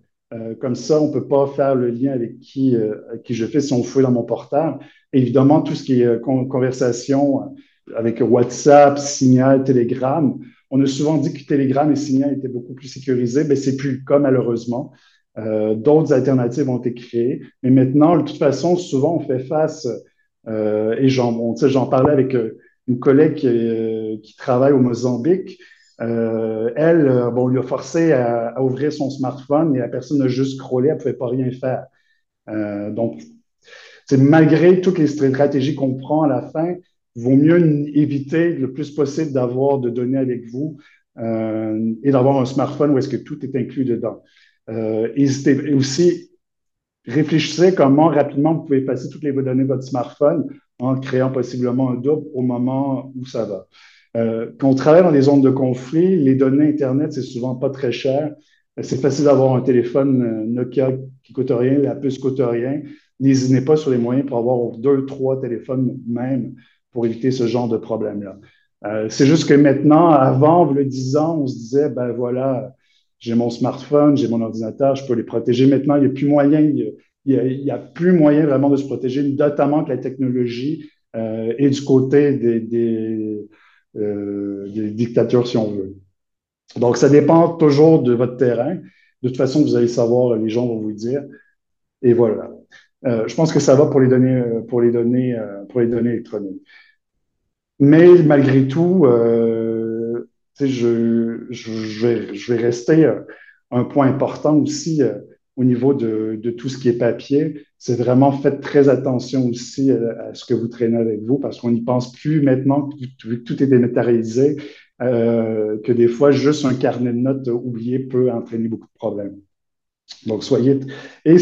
comme ça, on ne peut pas faire le lien avec qui, qui je fais si on dans mon portable. évidemment, tout ce qui est conversation avec WhatsApp, Signal, Telegram, on a souvent dit que Telegram et Signal étaient beaucoup plus sécurisés, mais c'est plus le cas malheureusement. Euh, d'autres alternatives ont été créées, mais maintenant, de toute façon, souvent on fait face, euh, et j'en parlais avec euh, une collègue qui, travaille au Mozambique. elle, bon, on lui a forcé à, ouvrir son smartphone et la personne a juste scrollé, elle ne pouvait pas rien faire. donc, malgré toutes les stratégies qu'on prend à la fin, vaut mieux éviter le plus possible d'avoir de données avec vous euh, et d'avoir un smartphone où est-ce que tout est inclus dedans. Euh, aussi, réfléchissez comment rapidement vous pouvez passer toutes les données de votre smartphone en créant possiblement un double au moment où ça va. Euh, quand on travaille dans des zones de conflit, les données Internet, c'est souvent pas très cher. C'est facile d'avoir un téléphone Nokia qui coûte rien, la puce coûte rien. N'hésitez pas sur les moyens pour avoir deux, trois téléphones même pour éviter ce genre de problème-là. Euh, c'est juste que maintenant, avant, le 10 ans, on se disait, ben voilà, j'ai mon smartphone, j'ai mon ordinateur, je peux les protéger. Maintenant, il n'y a plus moyen, il a, plus moyen vraiment de se protéger, notamment que la technologie euh, est du côté des, euh, des, dictatures, si on veut. Donc, ça dépend toujours de votre terrain. De toute façon, vous allez savoir, les gens vont vous dire. Et voilà. Euh, je pense que ça va pour les données, euh, pour les données, pour les données électroniques. Mais malgré tout, je, je, vais, je vais rester un point important aussi au niveau de, de, tout ce qui est papier. C'est vraiment faites très attention aussi à, ce que vous traînez avec vous parce qu'on n'y pense plus maintenant que tout est dématérialisé, que des fois, juste un carnet de notes oublié peut entraîner beaucoup de problèmes. Donc, soyez. Et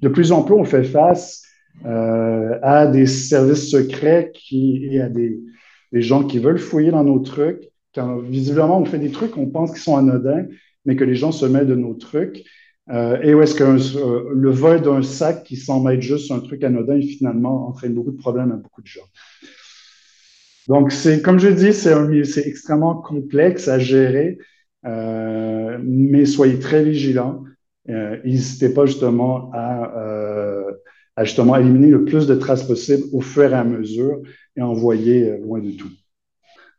de plus en plus, on fait face euh, à des services secrets qui, et à des, des, gens qui veulent fouiller dans nos trucs. Quand visiblement, on fait des trucs qu'on pense qu'ils sont anodins, mais que les gens se mettent de nos trucs. Euh, et où est-ce que euh, le vol d'un sac qui semble être juste un truc anodin, finalement, entraîne beaucoup de problèmes à beaucoup de gens. Donc, c'est comme je dis, c'est extrêmement complexe à gérer, euh, mais soyez très vigilants. Euh, n'hésitez pas justement à, euh, à, justement éliminer le plus de traces possible au fur et à mesure et envoyer loin de tout.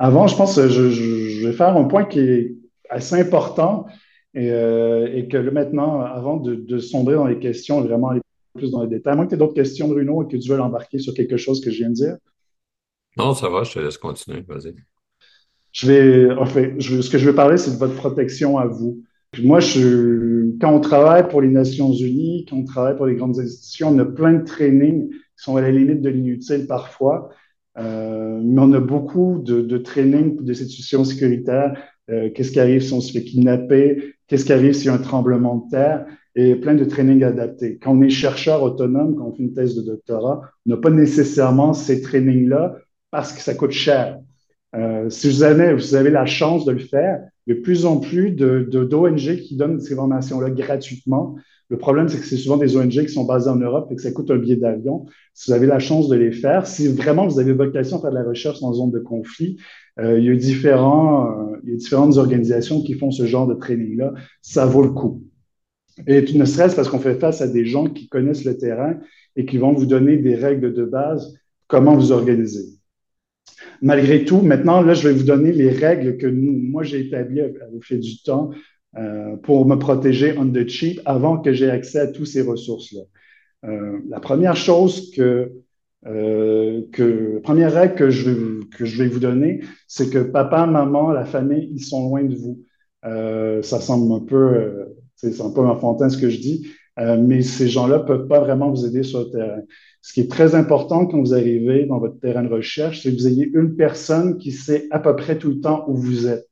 Avant, je pense que je, je, vais faire un point qui est assez important et, euh, et que maintenant, avant de, de, sombrer dans les questions, vraiment aller plus dans les détails, à moins que tu aies d'autres questions, Bruno, et que tu veux l'embarquer sur quelque chose que je viens de dire. Non, ça va, je te laisse continuer, vas-y. Je vais, en fait, je, ce que je veux parler, c'est de votre protection à vous. Moi, je, quand on travaille pour les Nations Unies, quand on travaille pour les grandes institutions, on a plein de trainings qui sont à la limite de l'inutile parfois, euh, mais on a beaucoup de, de trainings pour des institutions sécuritaires. Euh, qu'est-ce qui arrive si on se fait kidnapper? Qu'est-ce qui arrive s'il y a un tremblement de terre? Et plein de trainings adaptés. Quand on est chercheur autonome, quand on fait une thèse de doctorat, on n'a pas nécessairement ces trainings-là parce que ça coûte cher. Euh, si vous avez, la chance de le faire, il y a de plus en plus d'ONG de, d'ONG qui donnent ces formations-là gratuitement. Le problème, c'est que c'est souvent des ONG qui sont basées en Europe et que ça coûte un billet d'avion. Si vous avez la chance de les faire, si vraiment vous avez vocation à faire de la recherche en zone de conflit, euh, il, y a différents, euh, il y a différentes organisations qui font ce genre de training-là. Ça vaut le coup. Et ne serait-ce parce qu'on fait face à des gens qui connaissent le terrain et qui vont vous donner des règles de base, comment vous organiser malgré tout, maintenant, là, je vais vous donner les règles que moi, j'ai établies au fil du temps euh, pour me protéger on the cheap avant que j'ai accès à toutes ces ressources-là. Euh, la première chose que, euh, que, première règle que je, que je vais vous donner, c'est que papa, maman, la famille, ils sont loin de vous. ça semble un peu, c'est un peu enfantin ce que je dis, mais ces gens-là peuvent pas vraiment vous aider sur le terrain. Ce qui est très important quand vous arrivez dans votre terrain de recherche, c'est que vous ayez une personne qui sait à peu près tout le temps où vous êtes.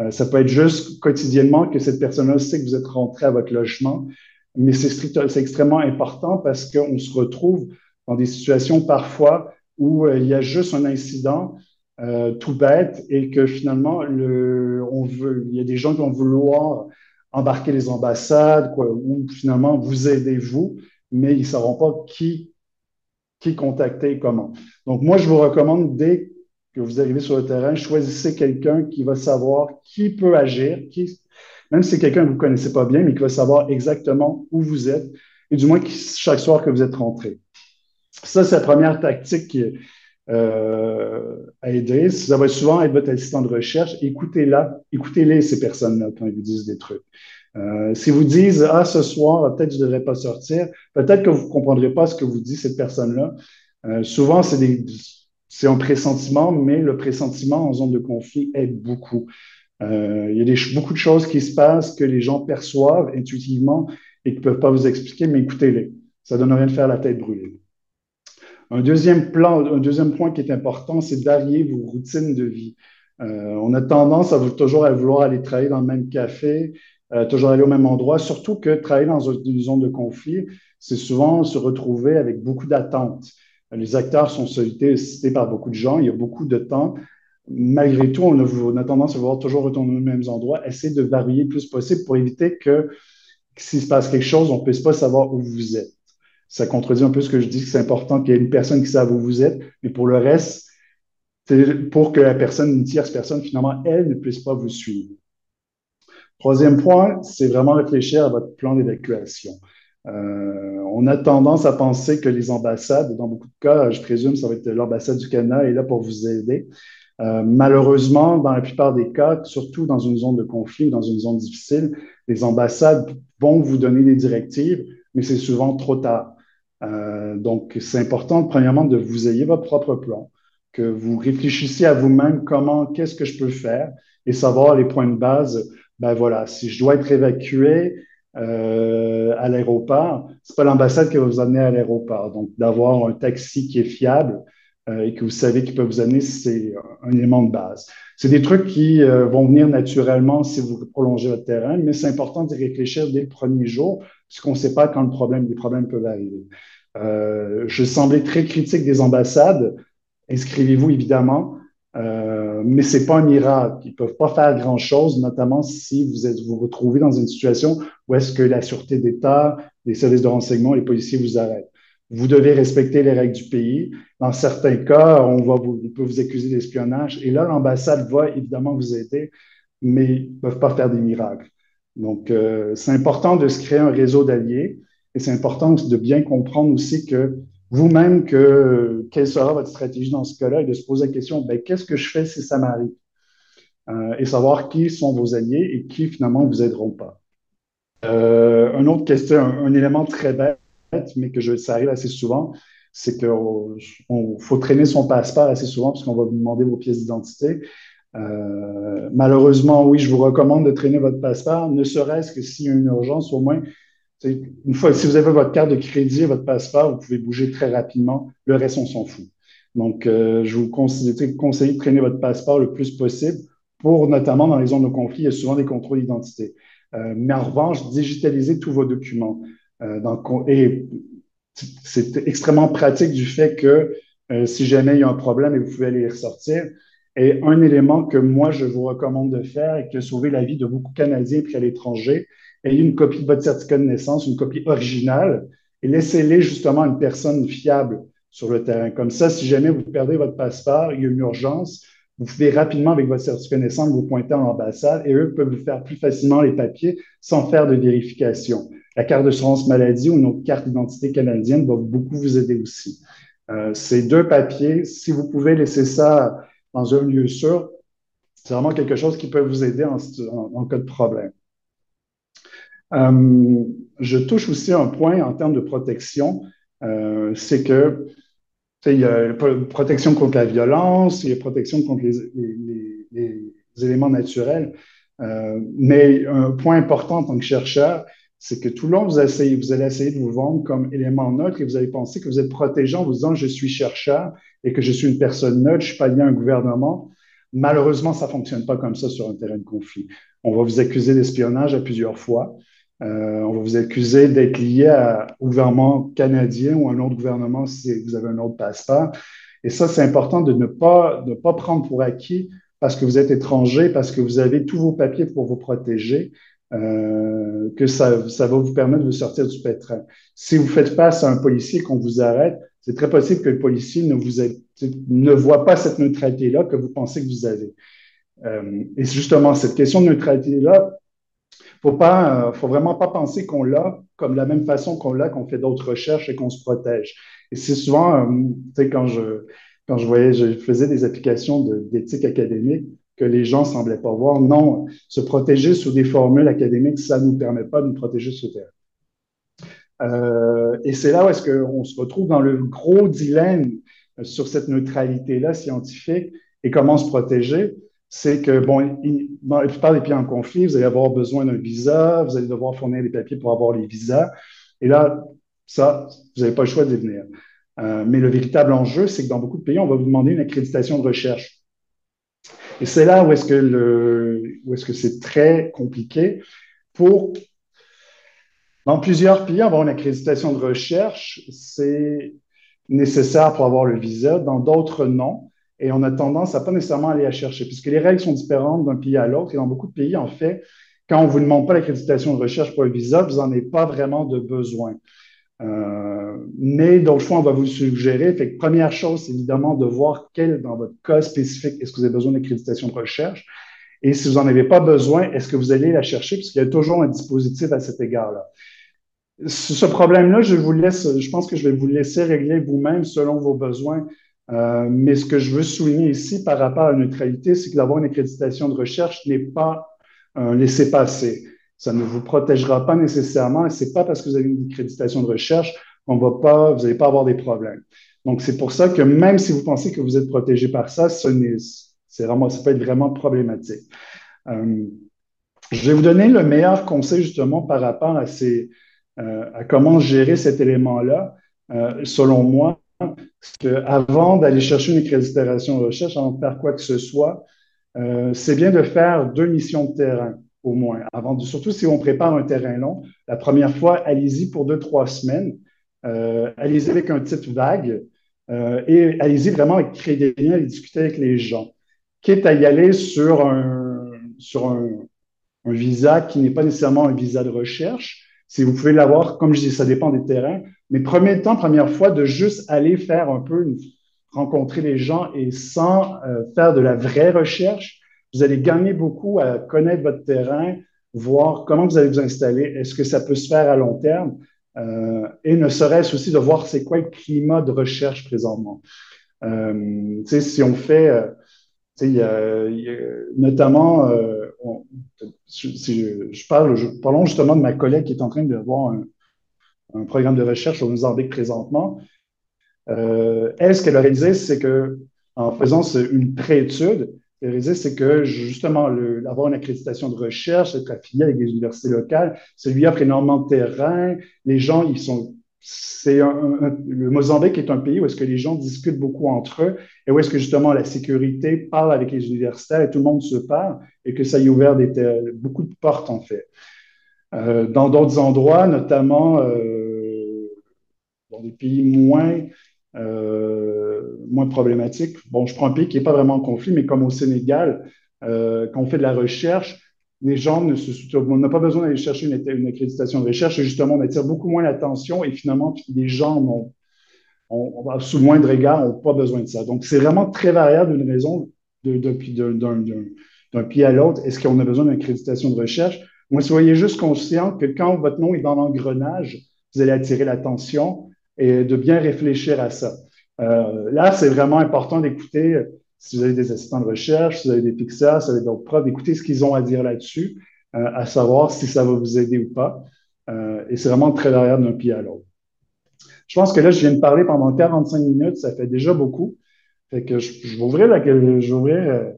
Euh, ça peut être juste quotidiennement que cette personne-là sait que vous êtes rentré à votre logement, mais c'est extrêmement important parce qu'on se retrouve dans des situations parfois où euh, il y a juste un incident euh, tout bête et que finalement, le, on veut, il y a des gens qui vont vouloir embarquer les ambassades ou finalement vous aider vous, mais ils ne sauront pas qui qui contacter et comment. Donc, moi, je vous recommande dès que vous arrivez sur le terrain, choisissez quelqu'un qui va savoir qui peut agir, qui, même si c'est quelqu'un que vous ne connaissez pas bien, mais qui va savoir exactement où vous êtes, et du moins chaque soir que vous êtes rentré. Ça, c'est la première tactique euh, à aider. Ça va souvent être votre assistant de recherche. Écoutez-la, écoutez-les, ces personnes-là, quand ils vous disent des trucs. Euh, si vous disent Ah, ce soir, peut-être je ne devrais pas sortir, peut-être que vous ne comprendrez pas ce que vous dit cette personne-là. Euh, souvent, c'est des, c'est un pressentiment, mais le pressentiment en zone de conflit aide beaucoup. Euh, il y a beaucoup de choses qui se passent que les gens perçoivent intuitivement et qui ne peuvent pas vous expliquer, mais écoutez-les. Ça ne donne rien de faire la tête brûlée. Un deuxième, plan, un deuxième point qui est important, c'est d'allier vos routines de vie. Euh, on a tendance à toujours vouloir aller travailler dans le même café, euh, toujours aller au même endroit, surtout que travailler dans une zone de conflit, c'est souvent se retrouver avec beaucoup d'attentes. Les acteurs sont sollicités par beaucoup de gens, il y a beaucoup de temps. Malgré tout, on a, tendance à vouloir toujours retourner aux mêmes endroits, essayer de varier le plus possible pour éviter que, s'il se passe quelque chose, on ne puisse pas savoir où vous êtes. Ça contredit un peu ce que je dis, que c'est important qu'il y ait une personne qui sache où vous êtes, mais pour le reste, c'est pour que la personne, une tierce personne, finalement, elle ne puisse pas vous suivre. Troisième point, c'est vraiment réfléchir à votre plan d'évacuation. Euh, on a tendance à penser que les ambassades, dans beaucoup de cas, je présume, ça va être l'ambassade du Canada est là pour vous aider. Euh, malheureusement, dans la plupart des cas, surtout dans une zone de conflit, dans une zone difficile, les ambassades vont vous donner des directives, mais c'est souvent trop tard. Euh, donc, c'est important, premièrement, de vous ayez votre propre plan, que vous réfléchissiez à vous-même comment, qu'est-ce que je peux faire et savoir les points de base. Ben voilà, si je dois être évacué, euh, à l'aéroport, c'est pas l'ambassade qui va vous amener à l'aéroport. Donc, d'avoir un taxi qui est fiable euh, et que vous savez qu'il peut vous amener, c'est un élément de base. C'est des trucs qui euh, vont venir naturellement si vous prolongez votre terrain, mais c'est important d'y réfléchir dès le premier jour, puisqu'on ne sait pas quand le problème, les problèmes peuvent arriver. je semblais très critique des ambassades. Inscrivez-vous évidemment. Euh, mais c'est pas un miracle. Ils peuvent pas faire grand-chose, notamment si vous êtes vous retrouvez dans une situation où est-ce que la sûreté d'État, les services de renseignement, les policiers vous arrêtent. Vous devez respecter les règles du pays. Dans certains cas, on va vous, peut vous accuser d'espionnage. Et là, l'ambassade va évidemment vous aider, mais ils peuvent pas faire des miracles. Donc, euh, c'est important de se créer un réseau d'alliés et c'est important de bien comprendre aussi que vous-même que quelle sera votre stratégie dans ce cas-là et de se poser la question, ben, qu'est-ce que je fais si ça m'arrive? Euh, et savoir qui sont vos alliés et qui finalement vous aideront pas. Euh, un autre question, un, élément très bête, mais que je, ça arrive assez souvent, c'est qu'il faut traîner son passeport assez souvent parce qu'on va vous demander vos pièces d'identité. Euh, malheureusement, oui, je vous recommande de traîner votre passeport, ne serait-ce que s'il y a une urgence, au moins une fois, si vous avez votre carte de crédit, votre passeport, vous pouvez bouger très rapidement. Le reste, on s'en fout. Donc, euh, je vous conseille, de traîner votre passeport le plus possible pour, notamment dans les zones de conflit, il y a souvent des contrôles d'identité. Euh, mais en revanche, digitalisez tous vos documents. Euh, et c'est extrêmement pratique du fait que si jamais il y a un problème, et vous pouvez aller les ressortir. Et un élément que moi, je vous recommande de faire et qui a sauvé la vie de beaucoup de Canadiens pris à l'étranger, ayez une copie de votre certificat de naissance, une copie originale, et laissez-les justement à une personne fiable sur le terrain. Comme ça, si jamais vous perdez votre passeport, il y a une urgence, vous pouvez rapidement, avec votre certificat de naissance, vous pointer à l'ambassade et eux peuvent vous faire plus facilement les papiers sans faire de vérification. La carte d'assurance maladie ou une autre carte d'identité canadienne va beaucoup vous aider aussi. Euh, ces deux papiers, si vous pouvez laisser ça dans un lieu sûr, c'est vraiment quelque chose qui peut vous aider en cas de problème. Euh, je touche aussi un point en termes de protection, euh, c'est que il y a protection contre la violence, il y a protection contre les, éléments naturels. Euh, mais un point important en tant que chercheur, c'est que tout le long, vous, vous allez essayer de vous vendre comme élément neutre et vous allez penser que vous êtes protégé en vous disant je suis chercheur et que je suis une personne neutre, je ne suis pas lié à un gouvernement. Malheureusement, ça ne fonctionne pas comme ça sur un terrain de conflit. On va vous accuser d'espionnage à plusieurs fois. Euh, on va vous accuser d'être lié au gouvernement canadien ou à un autre gouvernement si vous avez un autre passeport. Et ça, c'est important de ne pas, de pas prendre pour acquis parce que vous êtes étranger, parce que vous avez tous vos papiers pour vous protéger, euh, que ça, ça va vous permettre de sortir du pétrin. Si vous faites face à un policier qu'on vous arrête, c'est très possible que le policier ne, vous ne voit pas cette neutralité-là que vous pensez que vous avez. Euh, et justement, cette question de neutralité-là, faut pas, euh, faut vraiment pas penser qu'on l'a comme la même façon qu'on l'a, qu'on fait d'autres recherches et qu'on se protège. Et c'est souvent, euh, tu sais, quand je, quand je voyais, je faisais des applications d'éthique académique, que les gens semblaient pas voir. Non, se protéger sous des formules académiques, ça nous permet pas de nous protéger sous terre. Euh, et c'est là où est-ce qu'on se retrouve dans le gros dilemme sur cette neutralité-là scientifique et comment se protéger c'est que, bon, dans la plupart des pays en conflit, vous allez avoir besoin d'un visa, vous allez devoir fournir des papiers pour avoir les visas. Et là, ça, vous n'avez pas le choix d'y venir. Euh, mais le véritable enjeu, c'est que dans beaucoup de pays, on va vous demander une accréditation de recherche. Et c'est là où est-ce que où est-ce que c'est très compliqué pour dans plusieurs pays, avoir une accréditation de recherche, c'est nécessaire pour avoir le visa. Dans d'autres, non et on a tendance à pas nécessairement aller la chercher, puisque les règles sont différentes d'un pays à l'autre. Et dans beaucoup de pays, en fait, quand on ne vous demande pas l'accréditation de recherche pour un visa, vous n'en avez pas vraiment de besoin. Euh, mais d'autres fois, on va vous suggérer. Fait première chose, c'est évidemment de voir quel, dans votre cas spécifique, est-ce que vous avez besoin d'accréditation de recherche? Et si vous n'en avez pas besoin, est-ce que vous allez la chercher? Puisqu'il y a toujours un dispositif à cet égard-là. Ce problème-là, je vous laisse, je pense que je vais vous laisser régler vous-même selon vos besoins euh, mais ce que je veux souligner ici par rapport à la neutralité, c'est que d'avoir une accréditation de recherche n'est pas un laisser-passer. Ça ne vous protégera pas nécessairement et c'est pas parce que vous avez une accréditation de recherche qu'on va pas, vous n'allez pas avoir des problèmes. Donc, c'est pour ça que même si vous pensez que vous êtes protégé par ça, ce c'est vraiment, ça peut être vraiment problématique. Euh, je vais vous donner le meilleur conseil justement par rapport à, ces, euh, à comment gérer cet élément-là. selon moi, avant d'aller chercher une accréditation recherche, avant de faire quoi que ce soit, euh, c'est bien de faire deux missions de terrain au moins. Surtout si on prépare un terrain long, la première fois, allez-y pour deux, trois semaines. Euh, allez-y avec un titre vague euh, et allez-y vraiment avec créer des liens et discuter avec les gens. Quitte à y aller sur un visa qui n'est pas nécessairement un visa de recherche, si vous pouvez l'avoir, comme je dis, ça dépend des terrains, mais premier temps, première fois, de juste aller faire un peu, rencontrer les gens et sans euh, faire de la vraie recherche, vous allez gagner beaucoup à connaître votre terrain, voir comment vous allez vous installer, est-ce que ça peut se faire à long terme, euh, et ne serait-ce aussi de voir c'est quoi le climat de recherche présentement. Euh, si on fait, euh, il y a, notamment, euh, si je, parle, parlons justement de ma collègue qui est en train de voir un, un programme de recherche au Mozambique présentement. Euh, elle, ce qu'elle a réalisé, c'est que en faisant une pré-étude, elle a réalisé, c'est que justement, le, avoir une accréditation de recherche, être affilié avec des universités locales, ça lui offre énormément de terrain. Les gens, ils sont c'est le Mozambique est un pays où est-ce que les gens discutent beaucoup entre eux et où est-ce que justement la sécurité parle avec les universitaires et tout le monde se parle et que ça y a ouvert beaucoup de portes en fait. Euh, dans d'autres endroits, notamment euh, dans des pays moins, euh, moins problématiques. Bon, je prends un pays qui n'est pas vraiment en conflit, mais comme au Sénégal, quand on fait de la recherche, les gens ne se on n'a pas besoin d'aller chercher une, accréditation de recherche, justement, on attire beaucoup moins l'attention et finalement, les gens ont, on, sous le moindre égard n'ont pas besoin de ça. Donc, c'est vraiment très variable d'une raison d'un pays à l'autre. Est-ce qu'on a besoin d'une accréditation de recherche? Moi, soyez juste conscient que quand votre nom est dans l'engrenage, vous allez attirer l'attention et de bien réfléchir à ça. Euh, là, c'est vraiment important d'écouter, si vous avez des assistants de recherche, si vous avez des Pixar, si vous avez d'autres profs, d'écouter ce qu'ils ont à dire là-dessus, euh, à savoir si ça va vous aider ou pas. et c'est vraiment très variable d'un pied à l'autre. Je pense que là, je viens de parler pendant 45 minutes, ça fait déjà beaucoup. Fait que je, je vais je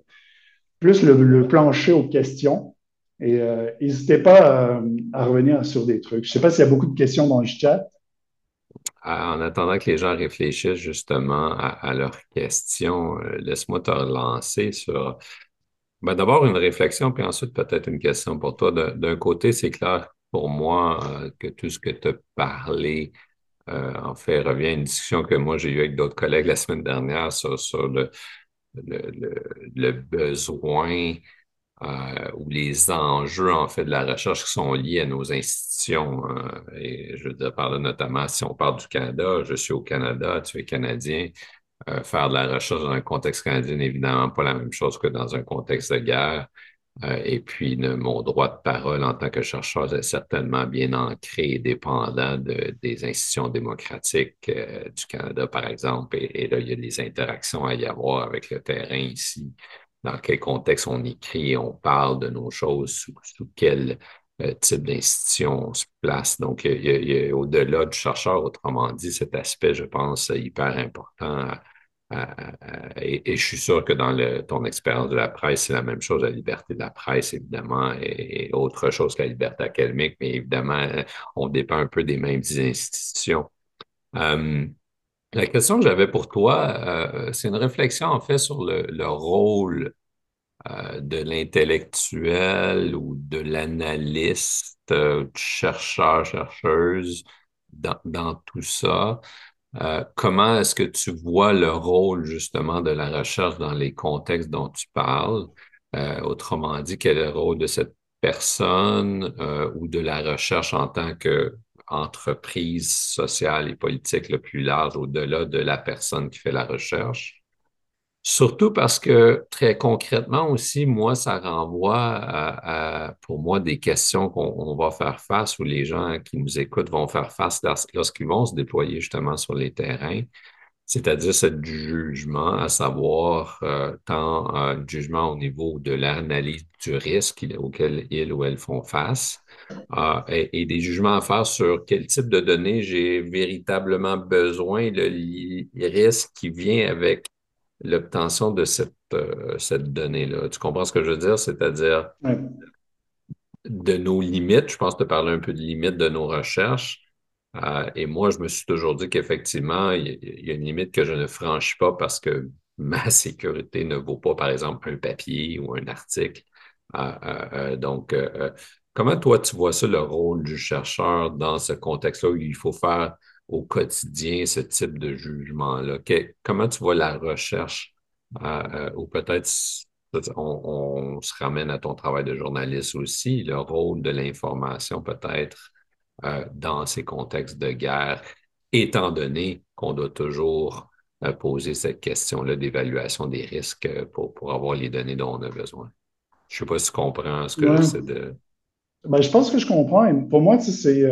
plus le, plancher aux questions. Et n'hésitez pas à revenir sur des trucs. Je ne sais pas s'il y a beaucoup de questions dans le chat en attendant que les gens réfléchissent justement à, leurs questions, euh, laisse-moi te relancer sur ben, d'abord une réflexion, puis ensuite peut-être une question pour toi. D'un côté, c'est clair pour moi euh, que tout ce que tu as parlé, euh, en fait, revient à une discussion que moi j'ai eue avec d'autres collègues la semaine dernière sur, le, le, besoin euh, ou les enjeux en fait de la recherche qui sont liés à nos institutions. Hein. et je veux dire par là notamment si on parle du Canada, je suis au Canada, tu es canadien. Euh, faire de la recherche dans un contexte canadien n'est évidemment pas la même chose que dans un contexte de guerre. Euh, et puis, mon droit de parole en tant que chercheur est certainement bien ancré et dépendant de, des institutions démocratiques euh, du Canada, par exemple. Et, là, il y a des interactions à y avoir avec le terrain ici. Dans quel contexte on écrit, on parle de nos choses, sous, quel euh, type d'institution on se place. Donc, au-delà du chercheur, autrement dit, cet aspect, je pense, hyper important et, je suis sûr que dans ton expérience de la presse, c'est la même chose, la liberté de la presse, évidemment, et, autre chose que la liberté académique, mais évidemment, on dépend un peu des mêmes institutions. Euh, la question que j'avais pour toi, euh, c'est une réflexion en fait sur le, rôle de l'intellectuel ou de l'analyste, du chercheur, chercheuse dans, dans tout ça. Euh, comment est-ce que tu vois le rôle justement de la recherche dans les contextes dont tu parles? Euh, autrement dit, quel est le rôle de cette personne euh, ou de la recherche en tant qu'entreprise sociale et politique le plus large au-delà de la personne qui fait la recherche? Surtout parce que très concrètement aussi, moi, ça renvoie à, pour moi des questions qu'on va faire face ou les gens qui nous écoutent vont faire face lorsqu'ils vont se déployer justement sur les terrains, c'est-à-dire ce jugement, à savoir euh, tant euh, jugement au niveau de l'analyse du risque auquel ils ou elles font face euh, et, des jugements à faire sur quel type de données j'ai véritablement besoin, le risque qui vient avec l'obtention de cette, euh, cette donnée-là. Tu comprends ce que je veux dire? C'est-à-dire de nos limites. Je pense te parler un peu de limites de nos recherches. Euh, et moi, je me suis toujours dit qu'effectivement, il y, a une limite que je ne franchis pas parce que <laughs> ma sécurité ne vaut pas, par exemple, un papier ou un article. Euh, donc, comment toi, tu vois ça, le rôle du chercheur dans ce contexte-là où il faut faire au quotidien ce type de jugement-là? comment tu vois la recherche euh, euh, ou peut-être on, se ramène à ton travail de journaliste aussi, le rôle de l'information peut-être euh, dans ces contextes de guerre, étant donné qu'on doit toujours poser cette question-là d'évaluation des risques pour, pour avoir les données dont on a besoin? Je ne sais pas si tu comprends ce que j'essaie de... Ben, je pense que je comprends. Pour moi, c'est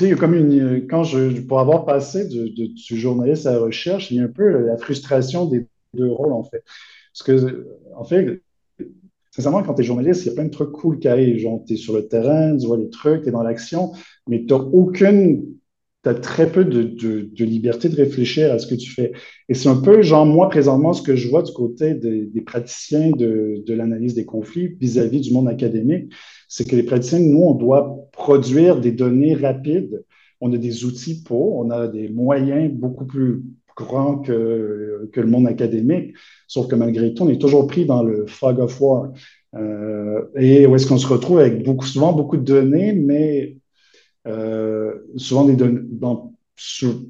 il y a comme une, quand je, pour avoir passé du journaliste à la recherche, il y a un peu la frustration des deux rôles, en fait. Parce que, en fait, sincèrement, quand tu es journaliste, il y a plein de trucs cool qui arrivent. Genre, tu es sur le terrain, tu vois les trucs, tu es dans l'action, mais tu n'as aucune, tu as très peu de, de, liberté de réfléchir à ce que tu fais. Et c'est un peu, genre, moi, présentement, ce que je vois du côté des, praticiens de, l'analyse des conflits vis-à-vis -vis du monde académique, c'est que les praticiens, nous, on doit produire des données rapides. On a des outils pour, on a des moyens beaucoup plus grands que, que le monde académique, sauf que malgré tout, on est toujours pris dans le fog of war. Euh, et où est-ce qu'on se retrouve avec beaucoup, souvent beaucoup de données, mais souvent des données,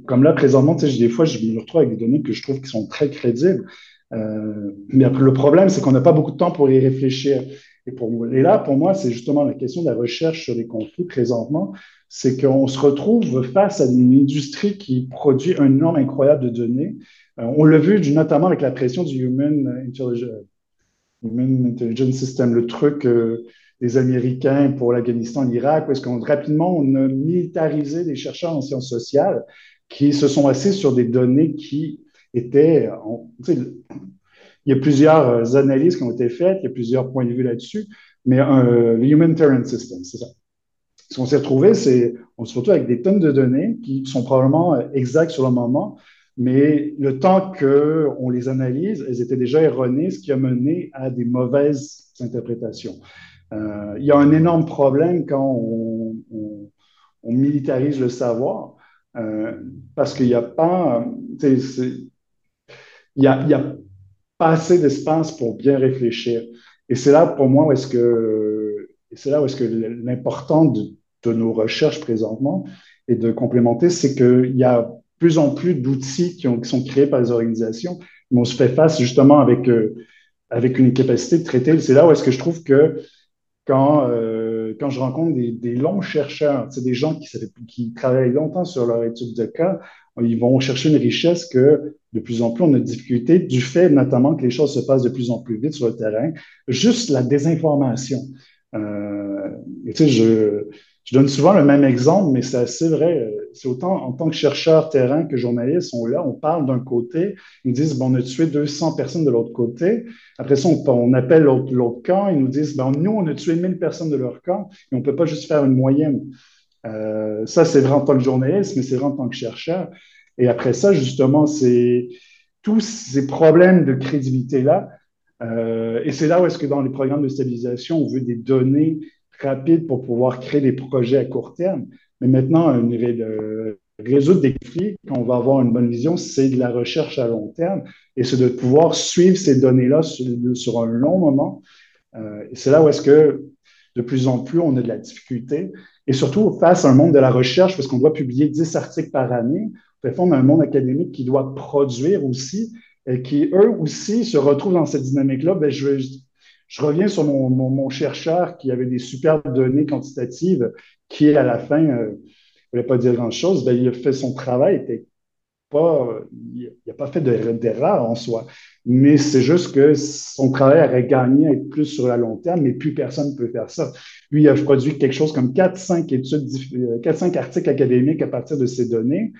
comme là, présentement, des fois, je me retrouve avec des données que je trouve qui sont très crédibles. Euh, mais le problème, c'est qu'on n'a pas beaucoup de temps pour y réfléchir. Et, là, pour moi, c'est justement la question de la recherche sur les conflits présentement, c'est qu'on se retrouve face à une industrie qui produit un nombre incroyable de données. Euh, on l'a vu notamment avec la pression du Human Intelligence, Human Intelligence System, le truc euh, des Américains pour l'Afghanistan, l'Irak, parce qu'on rapidement, on a militarisé des chercheurs en sciences sociales qui se sont assis sur des données qui étaient, il y a plusieurs euh, analyses qui ont été faites, il y a plusieurs points de vue là-dessus, mais euh, le Humanitarian System, c'est ça. Ce qu'on s'est retrouvé, c'est on se retrouve avec des tonnes de données qui sont probablement euh, exactes sur le moment, mais le temps qu'on les analyse, elles étaient déjà erronées, ce qui a mené à des mauvaises interprétations. Euh, il y a un énorme problème quand on, militarise le savoir, euh, parce qu'il n'y a pas, il y a, pas assez d'espace pour bien réfléchir. Et c'est là, pour moi, où est-ce que, c'est là où est-ce que l'important de, nos recherches présentement et de complémenter, c'est qu'il y a plus en plus d'outils qui, qui, sont créés par les organisations, mais on se fait face justement avec euh, avec une capacité de traiter. C'est là où est-ce que je trouve que quand, euh, quand je rencontre des, longs chercheurs, des gens qui, travaillent longtemps sur leur étude de cas, ils vont chercher une richesse que de plus en plus on a de difficultés du fait notamment que les choses se passent de plus en plus vite sur le terrain. Juste la désinformation. Euh, tu je donne souvent le même exemple, mais c'est assez vrai. C'est autant en tant que chercheur terrain que journaliste, on là, on parle d'un côté, ils nous disent, bon, on a tué 200 personnes de l'autre côté. Après ça, on, appelle l'autre camp, ils nous disent, bon, nous, on a tué 1000 personnes de leur camp et on ne peut pas juste faire une moyenne. Euh, ça, c'est vrai en tant que journaliste, mais c'est vrai en tant que chercheur. Et après ça, justement, c'est tous ces problèmes de crédibilité-là. Euh, et c'est là où est-ce que dans les programmes de stabilisation, on veut des données rapides pour pouvoir créer des projets à court terme. Mais maintenant, résoudre des conflits, quand on va avoir une bonne vision, c'est de la recherche à long terme et c'est de pouvoir suivre ces données-là sur, un long moment. Euh, c'est là où est-ce que de plus en plus on a de la difficulté et surtout face à un monde de la recherche, parce qu'on doit publier 10 articles par année, on a un monde académique qui doit produire aussi et qui, eux aussi, se retrouvent dans cette dynamique-là. Ben, je, je reviens sur mon, chercheur qui avait des superbes données quantitatives, qui à la fin ne euh, voulait pas dire grand-chose. Ben, il a fait son travail, il n'a pas fait d'erreur en soi. Mais c'est juste que son travail aurait gagné plus sur la long terme, mais plus personne ne peut faire ça. Lui, il a produit quelque chose comme 4-5 études, 4-5 euh, articles académiques à partir de ces données.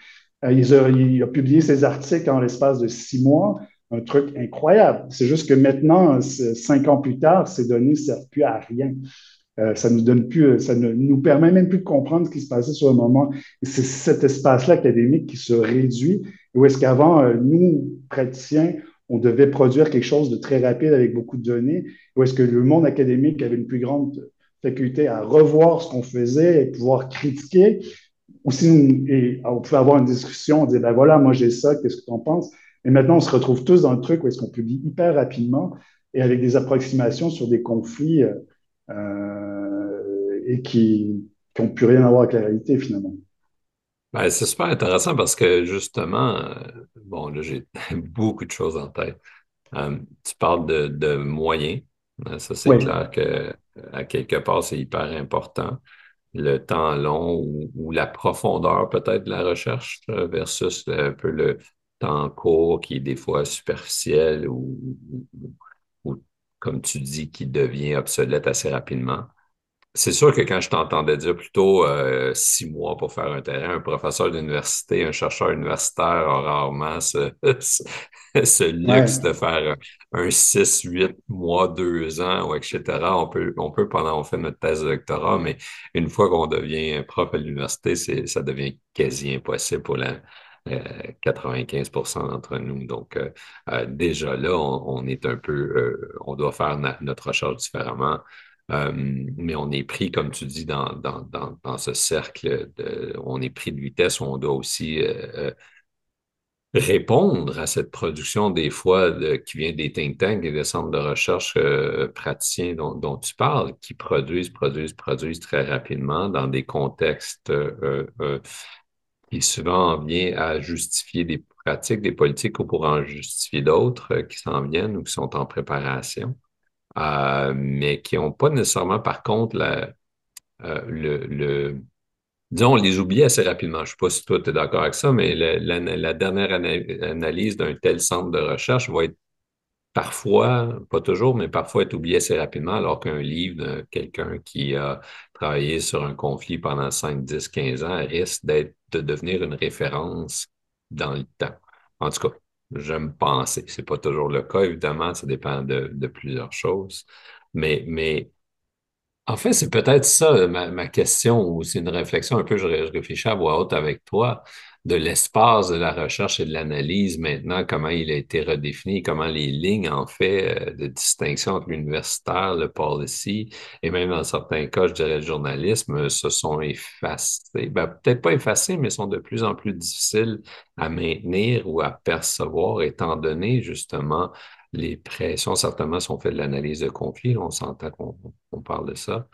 Euh, il, a, il, a, publié ses articles en l'espace de six mois un truc incroyable. C'est juste que maintenant, cinq ans plus tard, ces données ne servent plus à rien. Euh, ça nous donne plus, ça ne nous permet même plus de comprendre ce qui se passait sur le moment. C'est cet espace-là académique qui se réduit. Où est-ce qu'avant, euh, nous, praticiens, on devait produire quelque chose de très rapide avec beaucoup de données. Où est-ce que le monde académique avait une plus grande faculté à revoir ce qu'on faisait et pouvoir critiquer. Ou sinon, et, on pouvait avoir une discussion, on disait, ben voilà, moi j'ai ça, qu'est-ce que tu en penses? Et maintenant, on se retrouve tous dans le truc où est-ce qu'on publie hyper rapidement et avec des approximations sur des conflits euh, et qui n'ont plus rien à voir avec la réalité finalement. Ben, c'est super intéressant parce que justement, euh, bon, là, j'ai <laughs> beaucoup de choses en tête. Euh, tu parles de, moyens. Ça, c'est clair que à quelque part, c'est hyper important. Le temps long ou la profondeur peut-être de la recherche versus un peu le, temps court qui est des fois superficiel ou, comme tu dis, qui devient obsolète assez rapidement. C'est sûr que quand je t'entendais dire plutôt euh, six mois pour faire un terrain, un professeur d'université, un chercheur universitaire a rarement ce, <laughs> luxe de faire un six, huit mois, deux ans, ou etc. On peut, on peut pendant qu'on fait notre thèse de doctorat, mais une fois qu'on devient prof à l'université, ça devient quasi impossible pour la, 95% d'entre nous. Donc, euh, euh, déjà là, on, est un peu, euh, on doit faire notre recherche différemment. mais on est pris, comme tu dis, dans, dans, dans, ce cercle, on est pris de vitesse on doit aussi répondre à cette production des fois qui vient des think tanks et des centres de recherche praticiens dont, tu parles, qui produisent, produisent, produisent très rapidement dans des contextes qui souvent vient à justifier des pratiques, des politiques ou pour en justifier d'autres euh, qui s'en viennent ou qui sont en préparation, euh, mais qui n'ont pas nécessairement, par contre, euh, le, le, disons, on les oublie assez rapidement. Je ne sais pas si toi, tu es d'accord avec ça, mais la, dernière analyse d'un tel centre de recherche va être parfois, pas toujours, mais parfois être oublié assez rapidement, alors qu'un livre de quelqu'un qui a travaillé sur un conflit pendant 5, 10, 15 ans risque d'être de devenir une référence dans le temps. En tout cas, j'aime penser. C'est pas toujours le cas, évidemment, ça dépend de, plusieurs choses. Mais, mais en fait, c'est peut-être ça ma, question, ou c'est une réflexion un peu, je, je réfléchis à voix haute avec toi de l'espace de la recherche et de l'analyse maintenant, comment il a été redéfini, comment les lignes, en fait, euh, de distinction entre l'universitaire, le policy, et même dans certains cas, je dirais le journalisme, se sont effacés. Ben, peut-être pas effacés, mais sont de plus en plus difficiles à maintenir ou à percevoir, étant donné justement les pressions, certainement, sont faites de l'analyse de conflit, on s'entend qu'on parle de ça.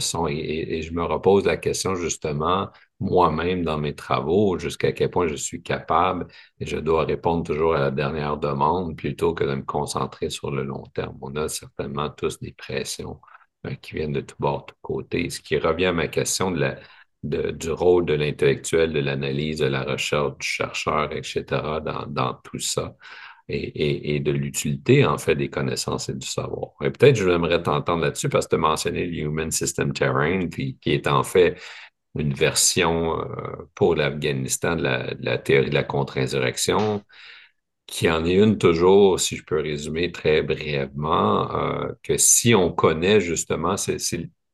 Sont. Et, je me repose la question justement moi-même dans mes travaux, jusqu'à quel point je suis capable et je dois répondre toujours à la dernière demande plutôt que de me concentrer sur le long terme. On a certainement tous des pressions euh, qui viennent de tous bords, de tous côtés, ce qui revient à ma question de la, du rôle de l'intellectuel, de l'analyse, de la recherche, du chercheur, etc., dans tout ça. Et, de l'utilité, en fait, des connaissances et du savoir. Et peut-être j'aimerais t'entendre là-dessus parce que tu as mentionné le Human System Terrain, qui, est en fait une version euh, pour l'Afghanistan de la, théorie de la contre-insurrection, qui en est une toujours, si je peux résumer très brièvement, euh, que si on connaît justement,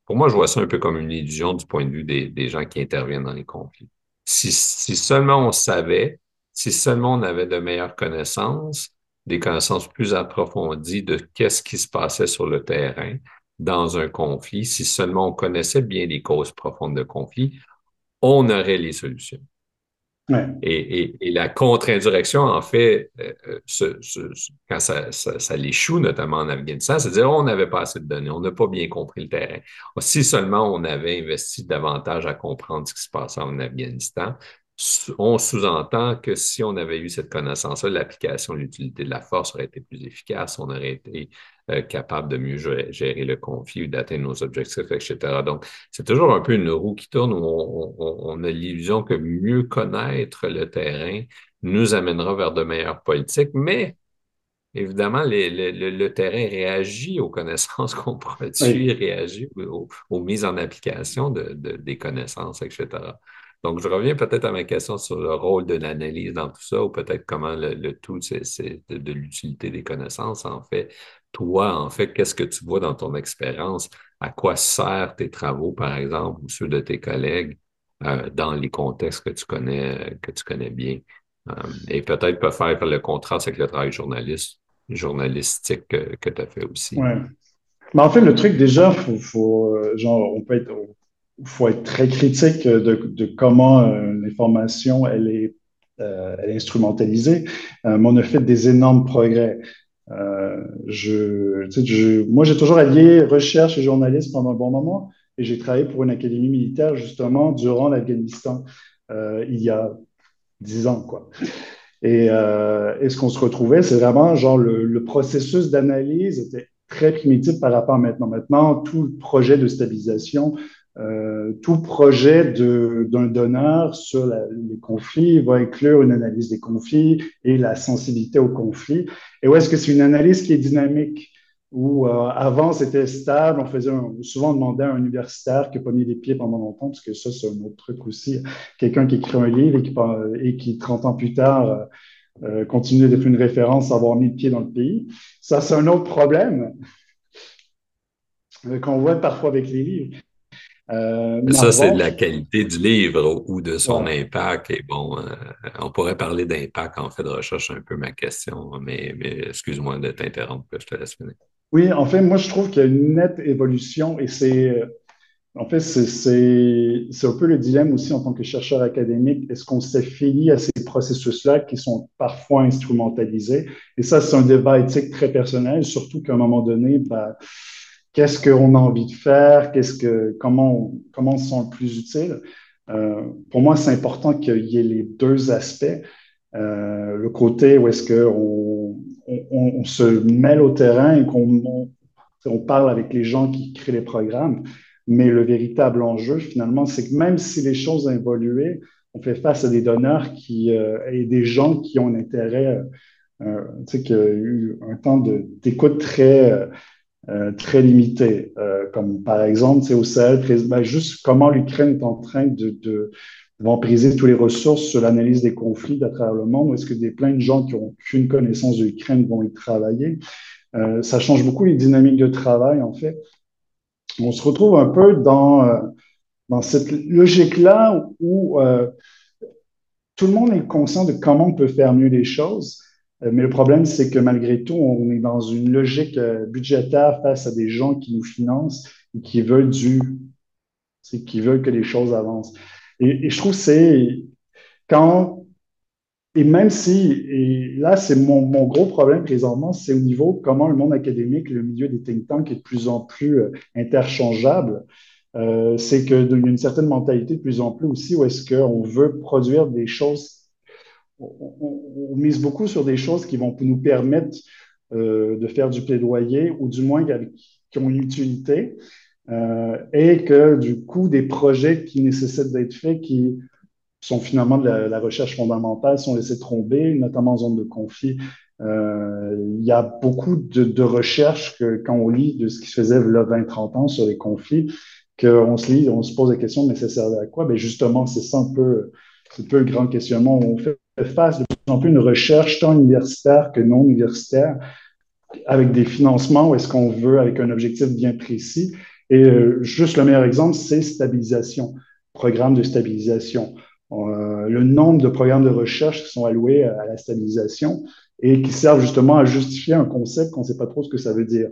pour moi, je vois ça un peu comme une illusion du point de vue des, gens qui interviennent dans les conflits. Si, seulement on savait, si seulement on avait de meilleures connaissances, des connaissances plus approfondies de qu'est-ce qui se passait sur le terrain dans un conflit, si seulement on connaissait bien les causes profondes de conflit, on aurait les solutions. Et, la contre-indirection, en fait, euh, euh, quand ça, ça, l'échoue, notamment en Afghanistan, c'est-à-dire on n'avait pas assez de données, on n'a pas bien compris le terrain. Si seulement on avait investi davantage à comprendre ce qui se passait en Afghanistan, on sous-entend que si on avait eu cette connaissance-là, l'application, l'utilité de la force aurait été plus efficace, on aurait été euh, capable de mieux gérer, le conflit ou d'atteindre nos objectifs, etc. Donc, c'est toujours un peu une roue qui tourne où on, a l'illusion que mieux connaître le terrain nous amènera vers de meilleures politiques, mais évidemment, le, terrain réagit aux connaissances <laughs> qu'on produit, réagit aux, mises en application de, des connaissances, etc. Donc, je reviens peut-être à ma question sur le rôle de l'analyse dans tout ça, ou peut-être comment le, tout, c'est de, l'utilité des connaissances. En fait, toi, en fait, qu'est-ce que tu vois dans ton expérience? À quoi servent tes travaux, par exemple, ou ceux de tes collègues euh, dans les contextes que tu connais, que tu connais bien? Euh, et peut-être peut faire le contraste avec le travail journaliste, journalistique que, tu as fait aussi. Oui. Mais en fait, le truc, déjà, faut, faut, euh, genre, on peut être, faut être très critique de, comment euh, l'information elle est, euh, instrumentalisée. Euh, mais on a fait des énormes progrès. Moi, j'ai toujours allié recherche et journalisme pendant un bon moment et j'ai travaillé pour une académie militaire justement durant l'Afghanistan il y a dix ans. Et, ce qu'on se retrouvait, c'est vraiment genre le, le processus d'analyse était très primitif par rapport à maintenant. Maintenant, tout le projet de stabilisation euh, tout projet d'un donneur sur les conflits va inclure une analyse des conflits et la sensibilité aux conflits. Et où est-ce que c'est une analyse qui est dynamique? Où euh, avant c'était stable, on faisait souvent demander à un universitaire qui n'a pas mis les pieds pendant longtemps, parce que ça c'est un autre truc aussi. Quelqu'un qui écrit un livre et qui, et qui 30 ans plus tard euh, continue d'être une référence avoir mis le pied dans le pays. Ça c'est un autre problème qu'on voit parfois avec les livres. Euh, ça, c'est de la qualité du livre ou de son impact. Et bon, euh, on pourrait parler d'impact en fait de recherche, un peu ma question, mais, excuse-moi de t'interrompre, je te laisse finir. Oui, en fait, moi, je trouve qu'il y a une nette évolution et c'est. En fait, c'est un peu le dilemme aussi en tant que chercheur académique. Est-ce qu'on s'est fini à ces processus-là qui sont parfois instrumentalisés? Et ça, c'est un débat éthique très personnel, surtout qu'à un moment donné, ben, qu'est-ce qu'on a envie de faire, qu'est-ce que, comment, comment on se sent le plus utile? Euh, pour moi, c'est important qu'il y ait les deux aspects. Euh, le côté où est-ce qu'on on, se mêle au terrain et qu'on on, parle avec les gens qui créent les programmes, mais le véritable enjeu, finalement, c'est que même si les choses ont évolué, on fait face à des donneurs qui, euh, et des gens qui ont un intérêt, tu sais, qui a eu un temps d'écoute très euh, très limité, euh, comme par exemple, c'est au Sahel, juste comment l'Ukraine est en train de, de vampiriser toutes les ressources sur l'analyse des conflits à travers le monde, ou est-ce que des plein de gens qui n'ont aucune connaissance de l'Ukraine vont y travailler. Euh, ça change beaucoup les dynamiques de travail, en fait. On se retrouve un peu dans, euh, cette logique-là où tout le monde est conscient de comment on peut faire mieux les choses, mais le problème, c'est que malgré tout, on est dans une logique euh, budgétaire face à des gens qui nous financent et qui veulent du, qui veulent que les choses avancent. Et, je trouve que c'est quand et même si, et là, c'est mon, gros problème présentement, c'est au niveau comment le monde académique, le milieu des think tanks est de plus en plus euh, interchangeable. Euh, c'est qu'il y a une certaine mentalité de plus en plus aussi où est-ce qu'on veut produire des choses, on, mise beaucoup sur des choses qui vont nous permettre euh, de faire du plaidoyer ou du moins qui ont une utilité euh, et que du coup, des projets qui nécessitent d'être faits, qui sont finalement de la, recherche fondamentale, sont laissés tomber, notamment en zone de conflit. Euh, il y a beaucoup de, recherches que quand on lit de ce qui se faisait là 20-30 ans sur les conflits, qu'on se lit, on se pose la question, mais ça sert à quoi? Ben justement, c'est ça un peu, un grand questionnement. Face de plus en plus une recherche tant universitaire que non universitaire avec des financements ou est-ce qu'on veut avec un objectif bien précis. Et euh, juste le meilleur exemple, c'est stabilisation, programme de stabilisation. Euh, le nombre de programmes de recherche qui sont alloués à la stabilisation et qui servent justement à justifier un concept qu'on ne sait pas trop ce que ça veut dire.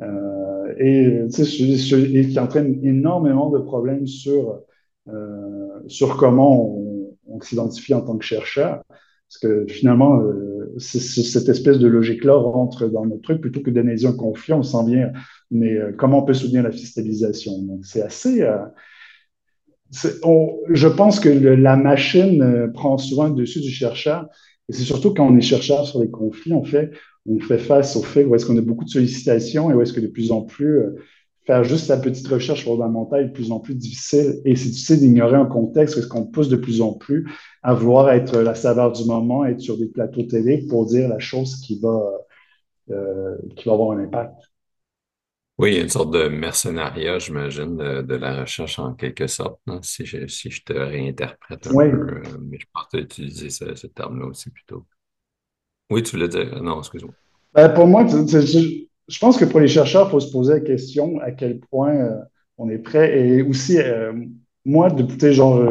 Euh, et, qui entraîne énormément de problèmes sur, sur comment on, on s'identifie en tant que chercheur. Parce que finalement, euh, cette espèce de logique-là rentre dans notre truc plutôt que d'analyser un conflit, on sent bien, mais euh, comment on peut soutenir la stabilisation. Donc, c'est assez, euh, je pense que la machine prend souvent le dessus du chercheur. Et c'est surtout quand on est chercheur sur les conflits, on fait, on fait face au fait où est-ce qu'on a beaucoup de sollicitations et où est-ce que de plus en plus, faire juste la petite recherche fondamentale est de plus en plus difficile. Et c'est difficile d'ignorer un contexte est-ce qu'on pousse de plus en plus à vouloir être la saveur du moment, être sur des plateaux télé pour dire la chose qui va, euh, qui va avoir un impact. Oui, il y a une sorte de mercenariat, j'imagine, de, la recherche en quelque sorte, si, je, si je te réinterprète un peu. Euh, mais je pense utiliser ce, ce terme-là aussi plutôt. Oui, tu voulais dire. Non, excuse-moi. Ben, pour moi, je pense que pour les chercheurs, il faut se poser la question à quel point euh, on est prêt. Et aussi, euh, moi, de, genre,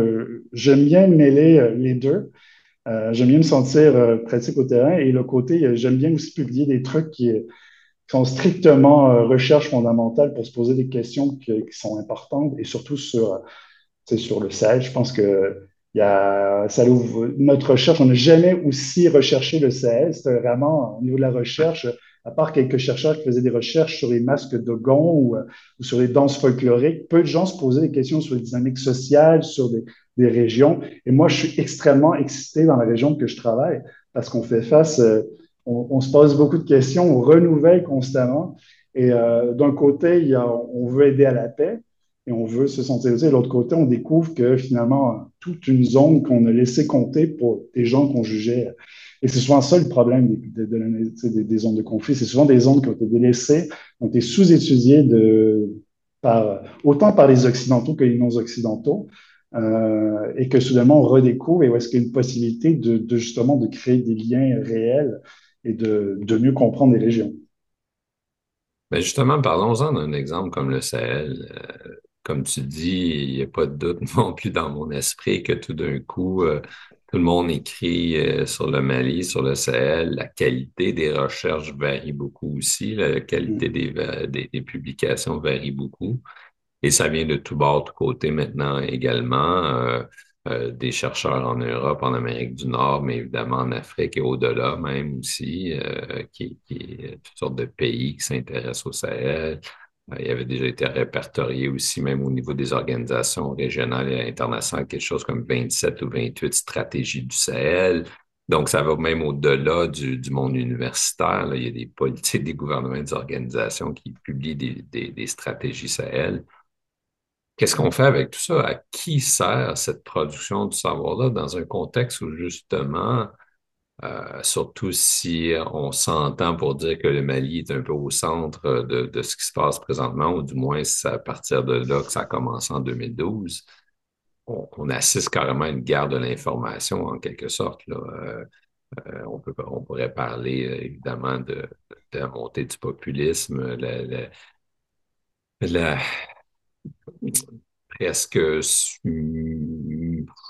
j'aime bien mêler les deux. j'aime bien me sentir pratique au terrain et le côté, j'aime bien aussi publier des trucs qui sont strictement euh, recherche fondamentale pour se poser des questions qui, sont importantes et surtout sur, sur le Sahel. Je pense que il y a, ça notre recherche, on n'a jamais aussi recherché le Sahel. C'était vraiment au niveau de la recherche, à part quelques chercheurs qui faisaient des recherches sur les masques de gond ou, ou sur les danses folkloriques, peu de gens se posaient des questions sur les dynamiques sociales, sur des, régions. Et moi, je suis extrêmement excité dans la région que je travaille parce qu'on fait face euh, on, se pose beaucoup de questions, on renouvelle constamment. Et euh, d'un côté, on veut aider à la paix et on veut se sentir utile. De l'autre côté, on découvre que finalement, toute une zone qu'on a laissé compter pour des gens qu'on jugeait. Et c'est souvent ça le problème des, zones de conflit. C'est souvent des zones qui ont été délaissées, ont été sous-étudiées par, autant par les Occidentaux que les non-Occidentaux. Euh, et que soudainement on redécouvre et où est-ce qu'il y a une possibilité de, justement de créer des liens réels et de, de mieux comprendre les régions. Ben justement, parlons-en d'un exemple comme le Sahel. Euh, comme tu dis, il n'y a pas de doute <laughs> non plus dans mon esprit que tout d'un coup, euh, tout le monde écrit euh, sur le Mali, sur le Sahel. La qualité des recherches varie beaucoup aussi. La qualité mm. des, des, publications varie beaucoup. Et ça vient de tout bord, de côté maintenant également. Euh, des chercheurs en Europe, en Amérique du Nord, mais évidemment en Afrique et au-delà même aussi, euh, qui, qui toutes sortes de pays qui s'intéressent au Sahel. Euh, il avait déjà été répertorié aussi, même au niveau des organisations régionales et internationales, quelque chose comme 27 ou 28 stratégies du Sahel. Donc, ça va même au-delà du, du, monde universitaire. Il y a des politiques, des gouvernements, des organisations qui publient des, des, des stratégies Sahel. Qu'est-ce qu'on fait avec tout ça? À qui sert cette production du savoir-là dans un contexte où justement, euh, surtout si on s'entend pour dire que le Mali est un peu au centre de, de ce qui se passe présentement, ou du moins c'est à partir de là que ça a commencé en 2012, on, assiste carrément à une guerre de l'information en quelque sorte. Euh, euh, on, pourrait parler évidemment de, de, la montée du populisme, la, la, la presque,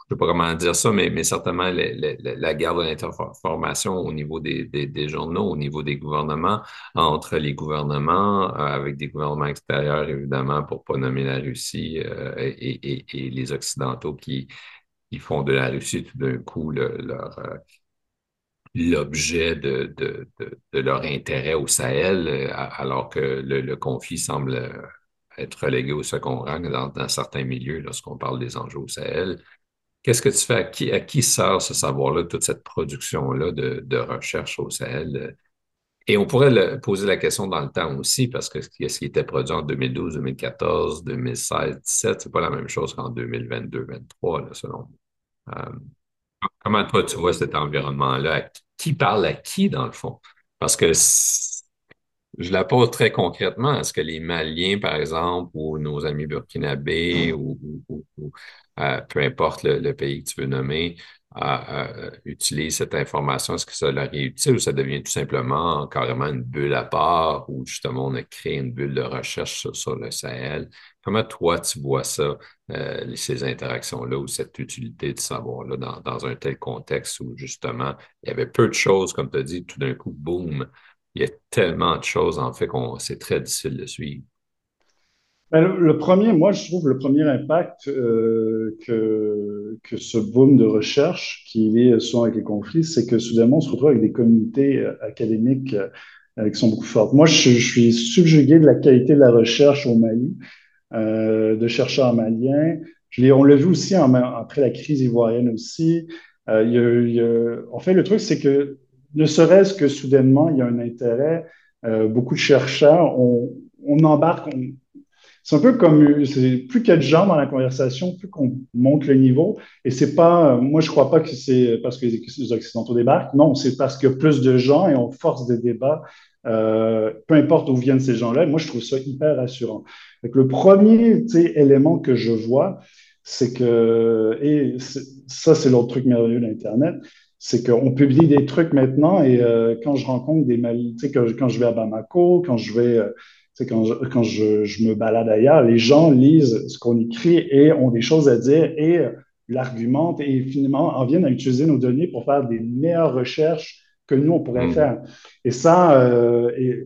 je ne sais pas comment dire ça, mais, certainement la, guerre de l'information au niveau des, journaux, au niveau des gouvernements, entre les gouvernements, euh, avec des gouvernements extérieurs, évidemment, pour pas nommer la Russie, euh, et, les Occidentaux qui, font de la Russie tout d'un coup leur, l'objet de, leur intérêt au Sahel, euh, alors que le, conflit semble être relégué au second rang dans, certains milieux lorsqu'on parle des enjeux au Sahel. Qu'est-ce que tu fais? À qui, à qui sert ce savoir-là, toute cette production-là de, de recherche au Sahel? Et on pourrait poser la question dans le temps aussi, parce que ce qui était produit en 2012, 2014, 2016, 2017, c'est pas la même chose qu'en 2022, 2023, selon moi. Euh, comment toi, tu vois cet environnement-là? Qui parle à qui, dans le fond? Parce que je la pose très concrètement. Est-ce que les Maliens, par exemple, ou nos amis burkinabés, ou, euh, peu importe le, pays que tu veux nommer, à, utiliser cette information, est-ce que ça leur est utile ou ça devient tout simplement carrément une bulle à part ou justement on a créé une bulle de recherche sur, le Sahel? Comment toi tu vois ça, euh, ces interactions-là ou cette utilité de savoir-là dans, dans, un tel contexte où justement il y avait peu de choses, comme tu as dit, tout d'un coup, boum, il y a tellement de choses en fait qu'on c'est très difficile de suivre. Ben, le, premier, moi, je trouve le premier impact euh, que, que ce boom de recherche qui est souvent avec les conflits, c'est que soudainement, on se retrouve avec des communautés euh, académiques euh, qui sont beaucoup fortes. Moi, je, suis subjugué de la qualité de la recherche au Mali, de chercheurs maliens. Je on l'a vu aussi après la crise ivoirienne aussi. Il y a, il y a, en fait, le truc, c'est que ne serait-ce que soudainement, il y a un intérêt. beaucoup de chercheurs, on, on embarque, on, c'est un peu comme plus qu'il y a de gens dans la conversation, plus qu'on monte le niveau. Et c'est pas, moi je crois pas que c'est parce que les Occidentaux débarquent. Non, c'est parce a plus de gens et on force des débats, euh, peu importe où viennent ces gens-là. Moi je trouve ça hyper rassurant. Le premier élément que je vois, c'est que, et ça c'est l'autre truc merveilleux d'Internet, c'est qu'on publie des trucs maintenant et euh, quand je rencontre des sais, quand, quand, je vais à Bamako, quand je vais euh, quand, je, quand je, je, me balade ailleurs, les gens lisent ce qu'on écrit et ont des choses à dire et l'argumentent et finalement en viennent à utiliser nos données pour faire des meilleures recherches que nous, on pourrait mm. faire. Et ça, euh, et,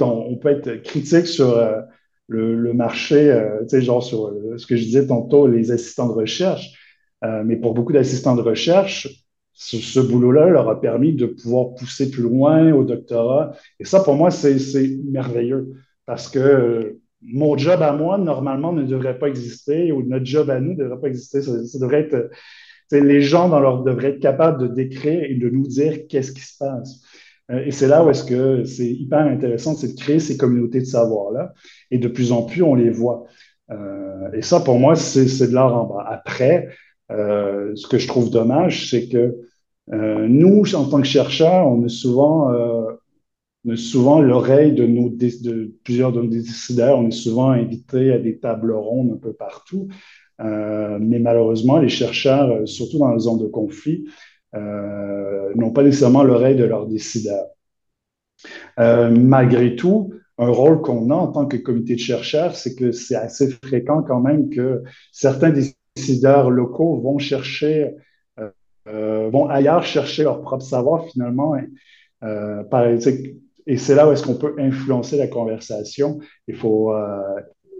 on, on, peut être critique sur euh, le, le, marché, euh, genre sur ce que je disais tantôt, les assistants de recherche. Mais pour beaucoup d'assistants de recherche, ce, ce boulot-là leur a permis de pouvoir pousser plus loin au doctorat. Et ça, pour moi, c'est merveilleux parce que mon job à moi, normalement, ne devrait pas exister, ou notre job à nous ne devrait pas exister. Ça, devrait être, les gens dans leur, devraient être capables de décrire et de nous dire qu'est-ce qui se passe. Euh, et c'est là où est-ce que c'est hyper intéressant, c'est de créer ces communautés de savoir-là. Et de plus en plus, on les voit. Euh, et ça, pour moi, c'est de l'art en bas. Après, euh, ce que je trouve dommage, c'est que euh, nous, en tant que chercheurs, on est souvent souvent l'oreille de, plusieurs de nos décideurs. On est souvent invité à des tables rondes un peu partout. Euh, mais malheureusement, les chercheurs, euh, surtout dans les zones de conflit, euh, n'ont pas nécessairement l'oreille de leurs décideurs. Malgré tout, un rôle qu'on a en tant que comité de chercheurs, c'est que c'est assez fréquent quand même que certains décideurs locaux vont chercher, vont ailleurs chercher leur propre savoir finalement. Et c'est là où est-ce qu'on peut influencer la conversation. Il faut euh,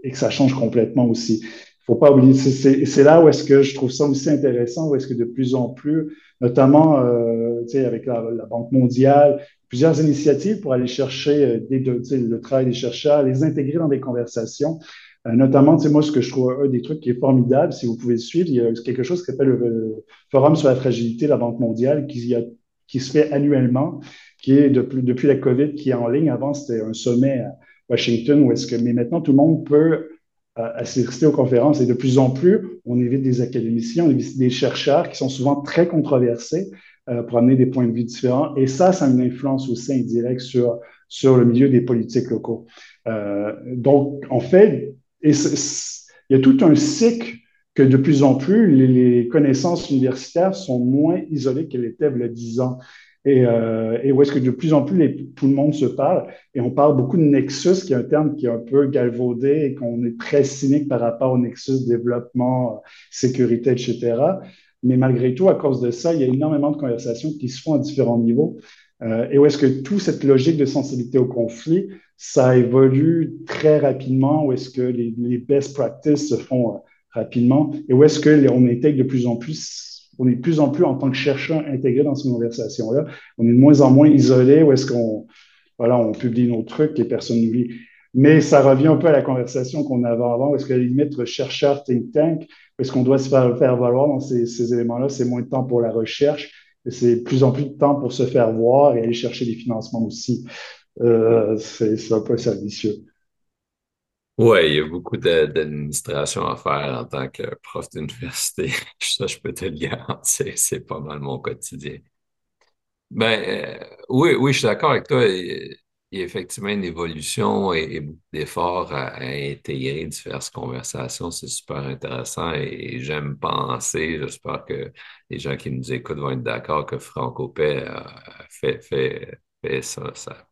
et que ça change complètement aussi. Il faut pas oublier. C'est là où est-ce que je trouve ça aussi intéressant, où est-ce que de plus en plus, notamment euh, avec la, Banque mondiale, plusieurs initiatives pour aller chercher euh, des, le travail des chercheurs, les intégrer dans des conversations. Euh, notamment, moi, ce que je trouve un des trucs qui est formidable, si vous pouvez suivre, il y a quelque chose qui s'appelle le Forum sur la fragilité de la Banque mondiale qui, qui se fait annuellement qui est depuis, la COVID, qui est en ligne. Avant, c'était un sommet à Washington, est-ce que, mais maintenant, tout le monde peut euh, assister aux conférences et de plus en plus, on évite des académiciens, on évite des chercheurs qui sont souvent très controversés euh, pour amener des points de vue différents. Et ça, ça a une influence aussi indirecte sur, le milieu des politiques locaux. Euh, donc, en fait, il y a tout un cycle que de plus en plus, les, les connaissances universitaires sont moins isolées qu'elles étaient il y a 10 ans. Et, euh, et où est-ce que de plus en plus tout le monde se parle et on parle beaucoup de nexus, qui est un terme qui est un peu galvaudé et qu'on est très cynique par rapport au nexus développement, sécurité, etc. Mais malgré tout, à cause de ça, il y a énormément de conversations qui se font à différents niveaux. Euh, et où est-ce que toute cette logique de sensibilité au conflit, ça évolue très rapidement, où est-ce que les, best practices se font euh, rapidement, et où est-ce que on intègre de plus en plus on est de plus en plus en tant que chercheur intégré dans ces conversations-là. On est de moins en moins isolé où est-ce qu'on on publie nos trucs et personne n'oublie. Mais ça revient un peu à la conversation qu'on avait avant, où est-ce que la limite chercheur think tank, est-ce qu'on doit se faire, valoir dans ces, éléments-là, c'est moins de temps pour la recherche, c'est plus en plus de temps pour se faire voir et aller chercher des financements aussi. Euh, c'est un peu servicieux. Oui, il y a beaucoup d'administration à faire en tant que prof d'université. <laughs> Ça, je peux te le garantir, c'est pas mal mon quotidien. Ben, euh, oui, oui, je suis d'accord avec toi. Il y a effectivement une évolution et, beaucoup d'efforts à, intégrer diverses conversations. C'est super intéressant et, j'aime penser, j'espère que les gens qui nous écoutent vont être d'accord que Franco Pay fait, fait, fait ça, ça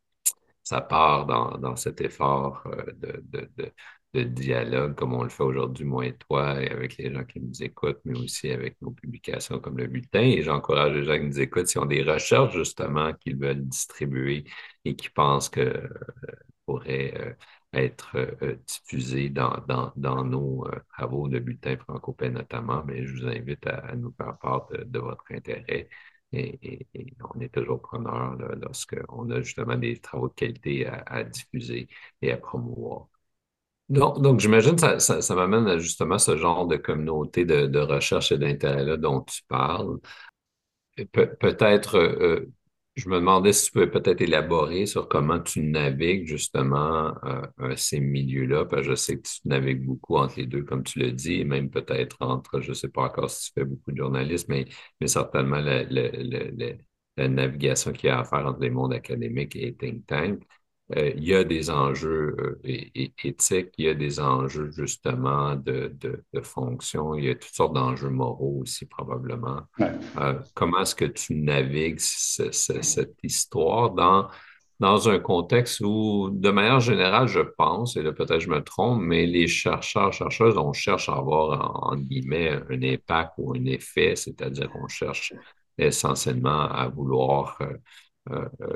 ça part dans, dans cet effort euh, de, de, de, dialogue comme on le fait aujourd'hui, moi et toi, et avec les gens qui nous écoutent, mais aussi avec nos publications comme le bulletin. Et j'encourage les gens qui nous écoutent, s'ils ont des recherches justement qu'ils veulent distribuer et qui pensent que euh, pourraient euh, être diffusées dans, dans, dans nos travaux de bulletin franco notamment, mais je vous invite à, nous faire part de votre intérêt et, on est toujours preneur lorsqu'on a justement des travaux de qualité à, diffuser et à promouvoir. Donc, j'imagine que ça, ça, m'amène à justement ce genre de communauté de, recherche et d'intérêt-là dont tu parles. peut-être euh, je me demandais si tu pouvais peut-être élaborer sur comment tu navigues justement euh, ces milieux-là, parce que je sais que tu navigues beaucoup entre les deux, comme tu le dis, et même peut-être entre, je ne sais pas encore si tu fais beaucoup de journalisme, mais, mais certainement la, la navigation qu'il y a à faire entre les mondes académiques et think tank. Euh, il y a des enjeux euh, éthiques, il y a des enjeux justement de, de, de fonction, il y a toutes sortes d'enjeux moraux aussi probablement. Euh, comment est-ce que tu navigues cette histoire dans, dans un contexte où, de manière générale, je pense, et là peut-être je me trompe, mais les chercheurs, chercheuses, on cherche à avoir, en, guillemets, un impact ou un effet, c'est-à-dire qu'on cherche essentiellement à vouloir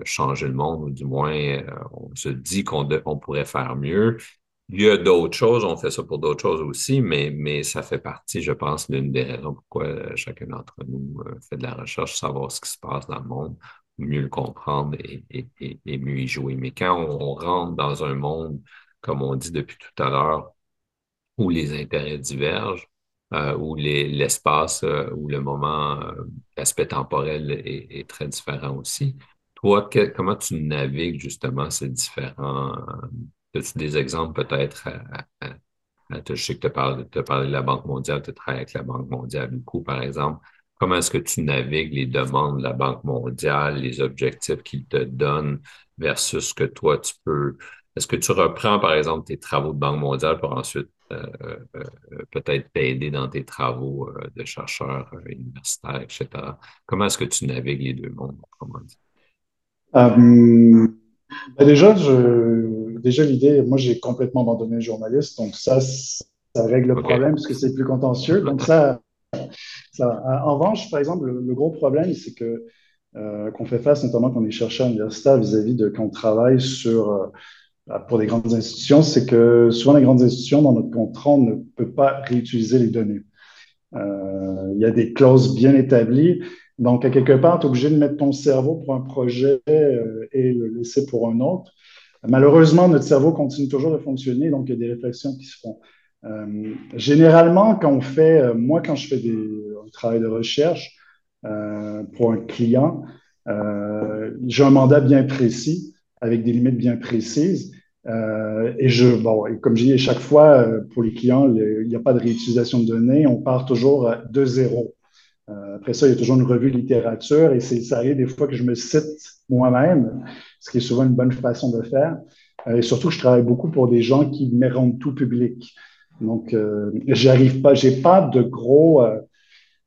changer le monde, ou du moins, euh, on se dit qu'on pourrait faire mieux. Il y a d'autres choses, on fait ça pour d'autres choses aussi, mais, mais ça fait partie, je pense, d'une des raisons pourquoi chacun d'entre nous fait de la recherche, savoir ce qui se passe dans le monde, mieux le comprendre et, et, mieux y jouer. Mais quand on rentre dans un monde, comme on dit depuis tout à l'heure, où les intérêts divergent, où l'espace où le moment, l'aspect temporel est, très différent aussi, comment tu navigues justement ces différents. Euh, as-tu des exemples peut-être je sais que tu as, parlé de la Banque mondiale, tu travailles avec la Banque mondiale beaucoup, par exemple. Comment est-ce que tu navigues les demandes de la Banque mondiale, les objectifs qu'ils te donnent versus ce que toi tu peux. Est-ce que tu reprends, par exemple, tes travaux de Banque mondiale pour ensuite euh, euh, peut-être t'aider dans tes travaux de chercheur universitaire, etc. Comment est-ce que tu navigues les deux mondes, comment dire? Euh, ben déjà, je, déjà l'idée, moi j'ai complètement abandonné le journaliste, donc ça, ça règle le problème parce que c'est plus contentieux. Donc ça, ça, en revanche, par exemple, le, gros problème, c'est que euh, qu'on fait face, notamment quand on est chercheur universitaire vis-à-vis de quand on travaille sur euh, pour des grandes institutions, c'est que souvent les grandes institutions, dans notre contrat, on ne peut pas réutiliser les données. il y a des clauses bien établies donc, à quelque part, tu es obligé de mettre ton cerveau pour un projet euh, et le laisser pour un autre. Malheureusement, notre cerveau continue toujours de fonctionner, donc il y a des réflexions qui se font. Euh, généralement, quand on fait, euh, moi, quand je fais des, un travail de recherche pour un client, j'ai un mandat bien précis, avec des limites bien précises. et je, bon, et comme je dis, chaque fois, pour les clients, il n'y a pas de réutilisation de données, on part toujours de zéro. Euh, après ça, il y a toujours une revue de littérature et ça arrive des fois que je me cite moi-même, ce qui est souvent une bonne façon de faire. Euh, et surtout, je travaille beaucoup pour des gens qui me rendent tout public. Donc, euh, j'arrive pas, j'ai pas de gros.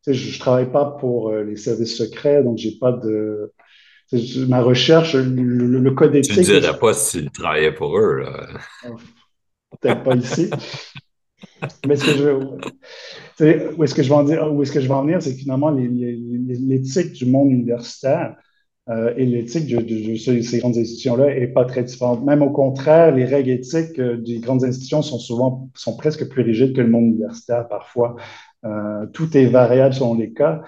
Je, je travaille pas pour les services secrets, donc j'ai pas de. Ma recherche, le, code éthique. Tu ne dirais pas si tu travaillais pour eux. Peut-être pas ici. Mais ce que je, où est-ce que je vais en dire, où est-ce que je venir, c'est que finalement, l'éthique du monde universitaire euh, et l'éthique de, ces grandes institutions-là n'est pas très différente. Même au contraire, les règles éthiques euh, des grandes institutions sont souvent, sont presque plus rigides que le monde universitaire parfois. Euh, tout est variable selon les cas.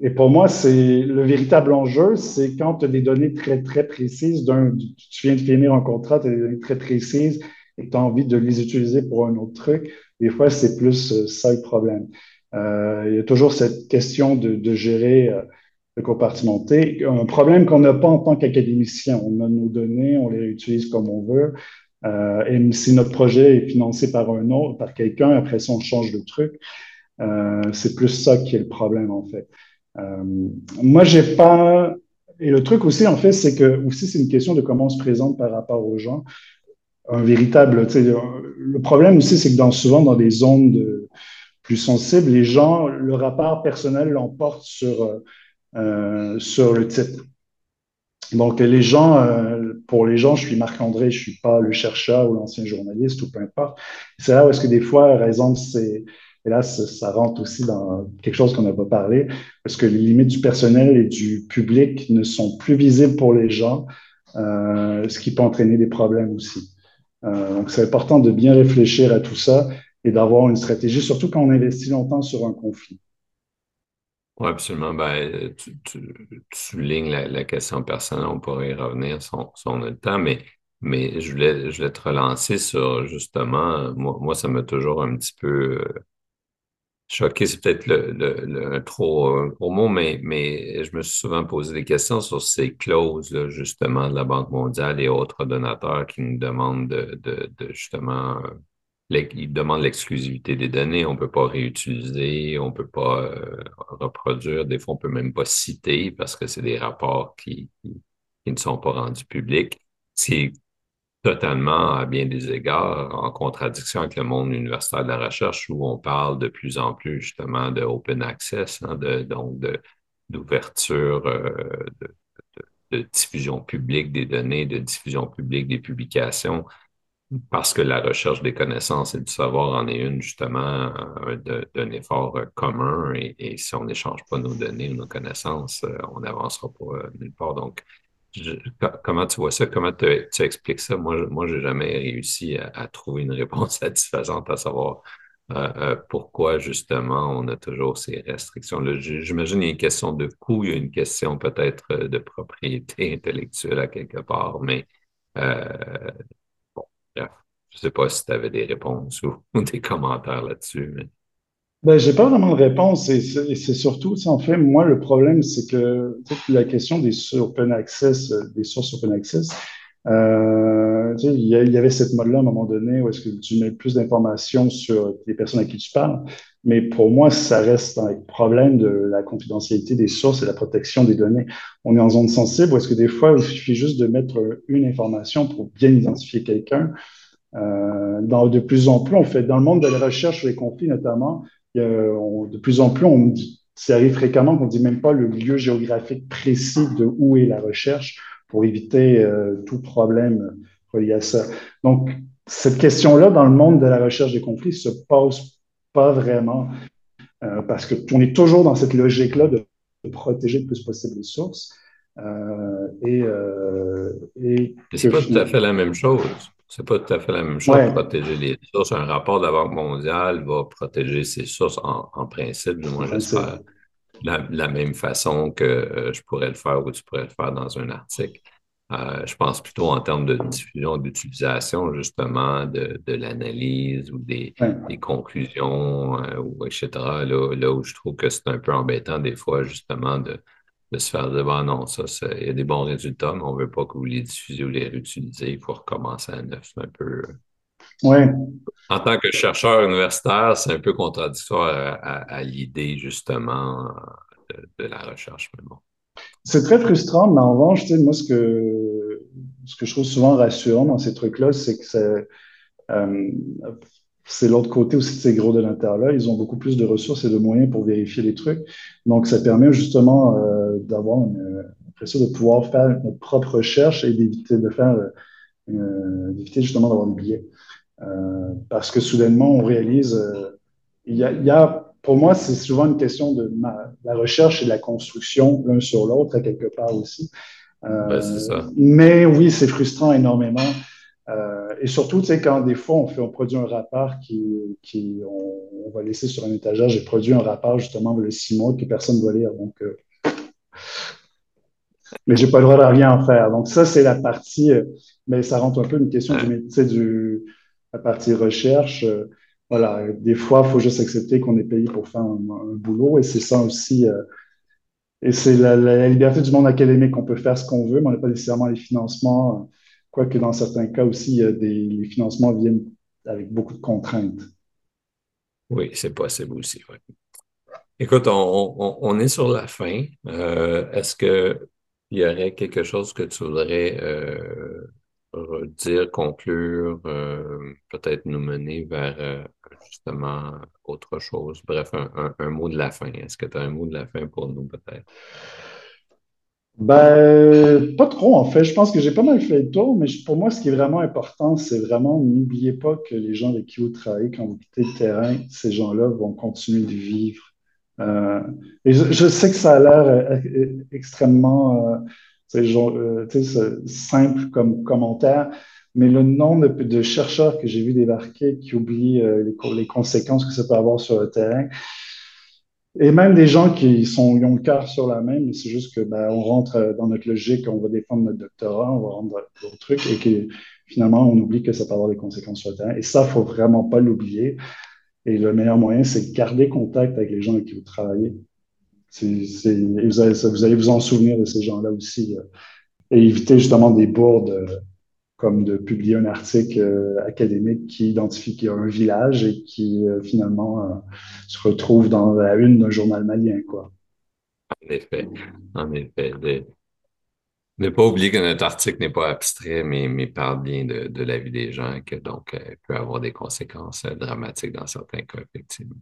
Et pour moi, c'est le véritable enjeu, c'est quand tu as des données très, très précises. D'un, tu viens de finir un contrat, tu as des données très précises et tu as envie de les utiliser pour un autre truc. Des fois, c'est plus euh, ça le problème. Euh, il y a toujours cette question de, de gérer euh, le compartimenté. Un problème qu'on n'a pas en tant qu'académicien. On a nos données, on les utilise comme on veut. Euh, et si notre projet est financé par un autre, par quelqu'un, après ça, on change de truc. Euh, c'est plus ça qui est le problème, en fait. Euh, moi, j'ai pas. Et le truc aussi, en fait, c'est que aussi, c'est une question de comment on se présente par rapport aux gens. Un véritable. Le problème aussi, c'est que dans, souvent, dans des zones de, plus sensibles, les gens, le rapport personnel l'emporte sur, euh, sur le titre. Donc, les gens, euh, pour les gens, je suis Marc-André, je suis pas le chercheur ou l'ancien journaliste ou peu importe. C'est là où est-ce que des fois, raison, c'est et là, ça, rentre aussi dans quelque chose qu'on n'a pas parlé, parce que les limites du personnel et du public ne sont plus visibles pour les gens, euh, ce qui peut entraîner des problèmes aussi. Euh, donc, c'est important de bien réfléchir à tout ça et d'avoir une stratégie, surtout quand on investit longtemps sur un conflit. Oui, absolument. Ben, tu, soulignes la, question personnelle, on pourrait y revenir si on, a le temps, mais, mais je, voulais, je voulais te relancer sur justement, moi, moi ça m'a toujours un petit peu euh, choqué, c'est peut-être le, trop gros mot, mais, je me suis souvent posé des questions sur ces clauses, justement, de la Banque mondiale et autres donateurs qui nous demandent de, justement, ils demandent l'exclusivité des données, on ne peut pas réutiliser, on ne peut pas euh, reproduire, des fois, on ne peut même pas citer parce que c'est des rapports qui, ne sont pas rendus publics. Totalement, à bien des égards, en contradiction avec le monde universitaire de la recherche où on parle de plus en plus justement de open access, hein, de, donc d'ouverture, euh, de, diffusion publique des données, de diffusion publique des publications, parce que la recherche des connaissances et du savoir en est une justement euh, d'un effort commun et, et si on n'échange pas nos données ou nos connaissances, euh, on n'avancera pas nulle part. Donc, comment tu vois ça? Comment tu, expliques ça? Moi, moi je n'ai jamais réussi à, trouver une réponse <laughs> satisfaisante à savoir euh, euh, pourquoi justement on a toujours ces restrictions-là. J'imagine qu'il y a une question de coût, il y a une question peut-être euh, de propriété <laughs> intellectuelle à quelque part, mais bon, je ne sais pas si tu avais des réponses <laughs> ou, des commentaires là-dessus. Ben, j'ai pas vraiment de réponse. Et c'est surtout, en fait, moi, le problème, c'est que la question des open access, euh, des sources open access, euh, il y, avait cette mode-là à un moment donné où est-ce que tu mets plus d'informations sur les personnes à qui tu parles. Mais pour moi, ça reste un problème de la confidentialité des sources et la protection des données. On est en zone sensible où est-ce que des fois, il suffit juste de mettre une information pour bien identifier quelqu'un. Euh, dans, de plus en plus, on fait dans le monde de la recherche sur les conflits notamment, de plus en plus, on dit, ça arrive fréquemment qu'on ne dit même pas le lieu géographique précis de où est la recherche pour éviter euh, tout problème relié à ça. Donc, cette question-là, dans le monde de la recherche des conflits, se pose pas vraiment euh, parce que on est toujours dans cette logique-là de, protéger le plus possible les sources. Euh, et, et c'est pas tout à fait la même chose. C'est pas tout à fait la même chose de protéger les sources. Un rapport de la Banque mondiale va protéger ses sources en, principe, du moins j'espère, la, la même façon que euh, je pourrais le faire ou tu pourrais le faire dans un article. Euh, je pense plutôt en termes de diffusion, d'utilisation, justement, de, l'analyse ou des, conclusions, euh, ou etc. là, où je trouve que c'est un peu embêtant des fois, justement, de, de se faire dire, bah non, ça, il y a des bons résultats, mais on ne veut pas que vous les diffusiez ou les réutilisez. Il faut recommencer à neuf. C'est un peu. Euh, oui. En tant que chercheur universitaire, c'est un peu contradictoire à, l'idée, justement, de, la recherche. Mais bon. C'est très frustrant, mais en revanche, moi, ce que, ce que je trouve souvent rassurant dans ces trucs-là, c'est que c'est. Euh, c'est l'autre côté aussi de ces gros donateurs-là. Ils ont beaucoup plus de ressources et de moyens pour vérifier les trucs. Donc, ça permet justement euh, d'avoir une impression de pouvoir faire notre propre recherche et d'éviter de faire, euh, d'éviter justement d'avoir des billets. Euh, parce que soudainement, on réalise, il y, a, y a, pour moi, c'est souvent une question de la recherche et de la construction l'un sur l'autre à quelque part aussi. Ben, ça. Mais oui, c'est frustrant énormément Euh, et surtout, tu sais, quand des fois, on, fait, on produit un rapport qui, qui on, va laisser sur un étagère, j'ai produit un rapport justement le six mois que personne ne va lire. Donc, euh, mais pas le droit de rien en faire. Donc, ça, c'est la partie, euh, mais ça rentre un peu une question du du, la partie recherche. voilà, des fois, il faut juste accepter qu'on est payé pour faire un, boulot et c'est ça aussi. et c'est la, la, liberté du monde académique. On peut faire ce qu'on veut, mais on n'a pas nécessairement les financements Quoique dans certains cas aussi, les financements viennent avec beaucoup de contraintes. Oui, c'est possible aussi. Écoute, on, est sur la fin. Euh, est-ce qu'il y aurait quelque chose que tu voudrais euh, dire, conclure, euh, peut-être nous mener vers justement autre chose? Bref, un mot de la fin. Est-ce que tu as un mot de la fin pour nous, peut-être? Ben, pas trop en fait. Je pense que j'ai pas mal fait le tour, mais pour moi, ce qui est vraiment important, c'est vraiment n'oubliez pas que les gens avec qui vous travaillez, quand vous quittez le terrain, ces gens-là vont continuer de vivre. Euh, et je, sais que ça a l'air euh, euh, extrêmement simple comme commentaire, mais le nombre de, chercheurs que j'ai vu débarquer qui oublient les, les, conséquences que ça peut avoir sur le terrain, et même des gens qui sont, ont le cœur sur la main, mais c'est juste que ben, on rentre dans notre logique, on va défendre notre doctorat, on va rendre d'autres trucs, et que finalement, on oublie que ça peut avoir des conséquences sur le terrain. Et ça, faut vraiment pas l'oublier. Et le meilleur moyen, c'est de garder contact avec les gens avec qui vous travaillez. vous, allez, vous en souvenir de ces gens-là aussi. Euh, et éviter justement des bourdes comme de publier un article euh, académique qui identifie qu'il y a un village et qui euh, finalement euh, se retrouve dans la une d'un journal malien. Quoi. En effet, en effet. Ne pas oublier que notre article n'est pas abstrait, mais, parle bien de, de, la vie des gens et que donc peut avoir des conséquences dramatiques dans certains cas, effectivement.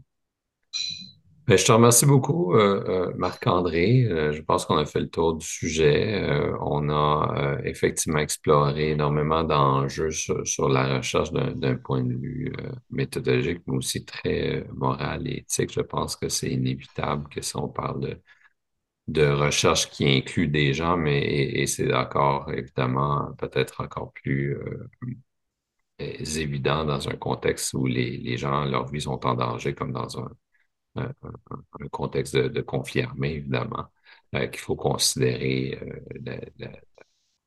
Ben, je te remercie beaucoup, euh, euh, Marc-André. Euh, je pense qu'on a fait le tour du sujet. on a effectivement exploré énormément d'enjeux sur, la recherche d'un point de vue méthodologique, mais aussi très moral et éthique. Je pense que c'est inévitable que si on parle de, recherche qui inclut des gens, mais et, c'est encore évidemment peut-être encore plus évident dans un contexte où les, les gens, leur vie sont en danger, comme dans un un, contexte de, conflit armé, évidemment, euh, qu'il faut considérer euh,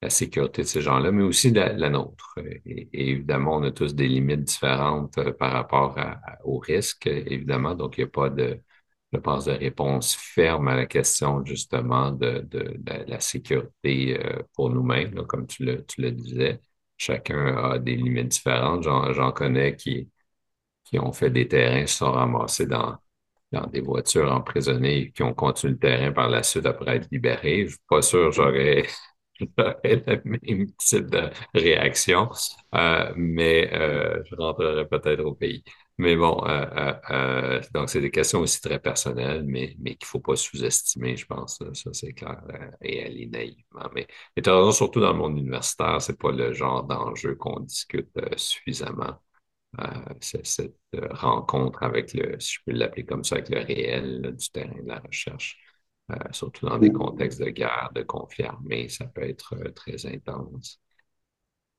la, sécurité de ces gens-là, mais aussi la, nôtre. Et, évidemment, on a tous des limites différentes euh, par rapport au risque, évidemment, donc il n'y a pas de, je de réponse ferme à la question justement de, la sécurité pour nous-mêmes, comme tu le, tu le disais. Chacun a des limites différentes. J'en connais qui, qui ont fait des terrains, se sont ramassés dans, dans des voitures emprisonnées qui ont continué le terrain par la suite après être libérées. Je ne suis pas sûr <laughs> j'aurais le même type de réaction, euh, mais euh, je rentrerai peut-être au pays. Mais bon, euh, donc c'est des questions aussi très personnelles, mais, mais qu'il ne faut pas sous-estimer, je pense. Ça, c'est clair, et aller naïvement. Mais, mais surtout dans le monde universitaire, ce n'est pas le genre d'enjeu qu'on discute suffisamment. Euh, cette euh, rencontre avec le, si je peux l'appeler comme ça, avec le réel du terrain de la recherche, euh, surtout dans des contextes de guerre, de conflit armé, ça peut être très intense.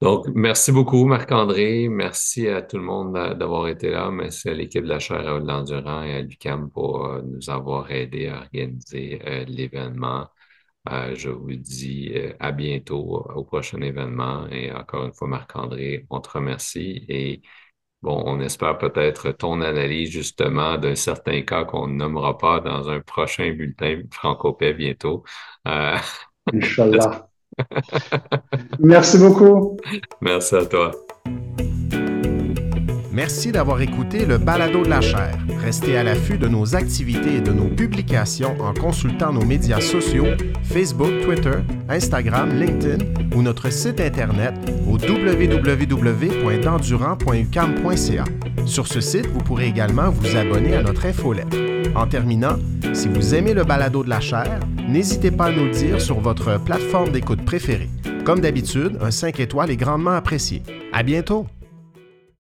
Donc, merci beaucoup, Marc-André. Merci à tout le monde d'avoir été là. Merci à l'équipe de la chaire à l'Endurant et à l'UCAM pour nous avoir aidé à organiser l'événement. je vous dis à bientôt au prochain événement. Et encore une fois, Marc-André, on te remercie et Bon, on espère peut-être ton analyse justement d'un certain cas qu'on ne nommera pas dans un prochain bulletin Francopais bientôt. Euh... <laughs> Inch'Allah. <laughs> Merci beaucoup. Merci à toi. Merci d'avoir écouté le Balado de la chaire. Restez à l'affût de nos activités et de nos publications en consultant nos médias sociaux, Facebook, Twitter, Instagram, LinkedIn ou notre site Internet au www.dendurant.ucam.ca. Sur ce site, vous pourrez également vous abonner à notre infolettre. En terminant, si vous aimez le balado de la chaire, n'hésitez pas à nous le dire sur votre plateforme d'écoute préférée. Comme d'habitude, un 5 étoiles est grandement apprécié. À bientôt!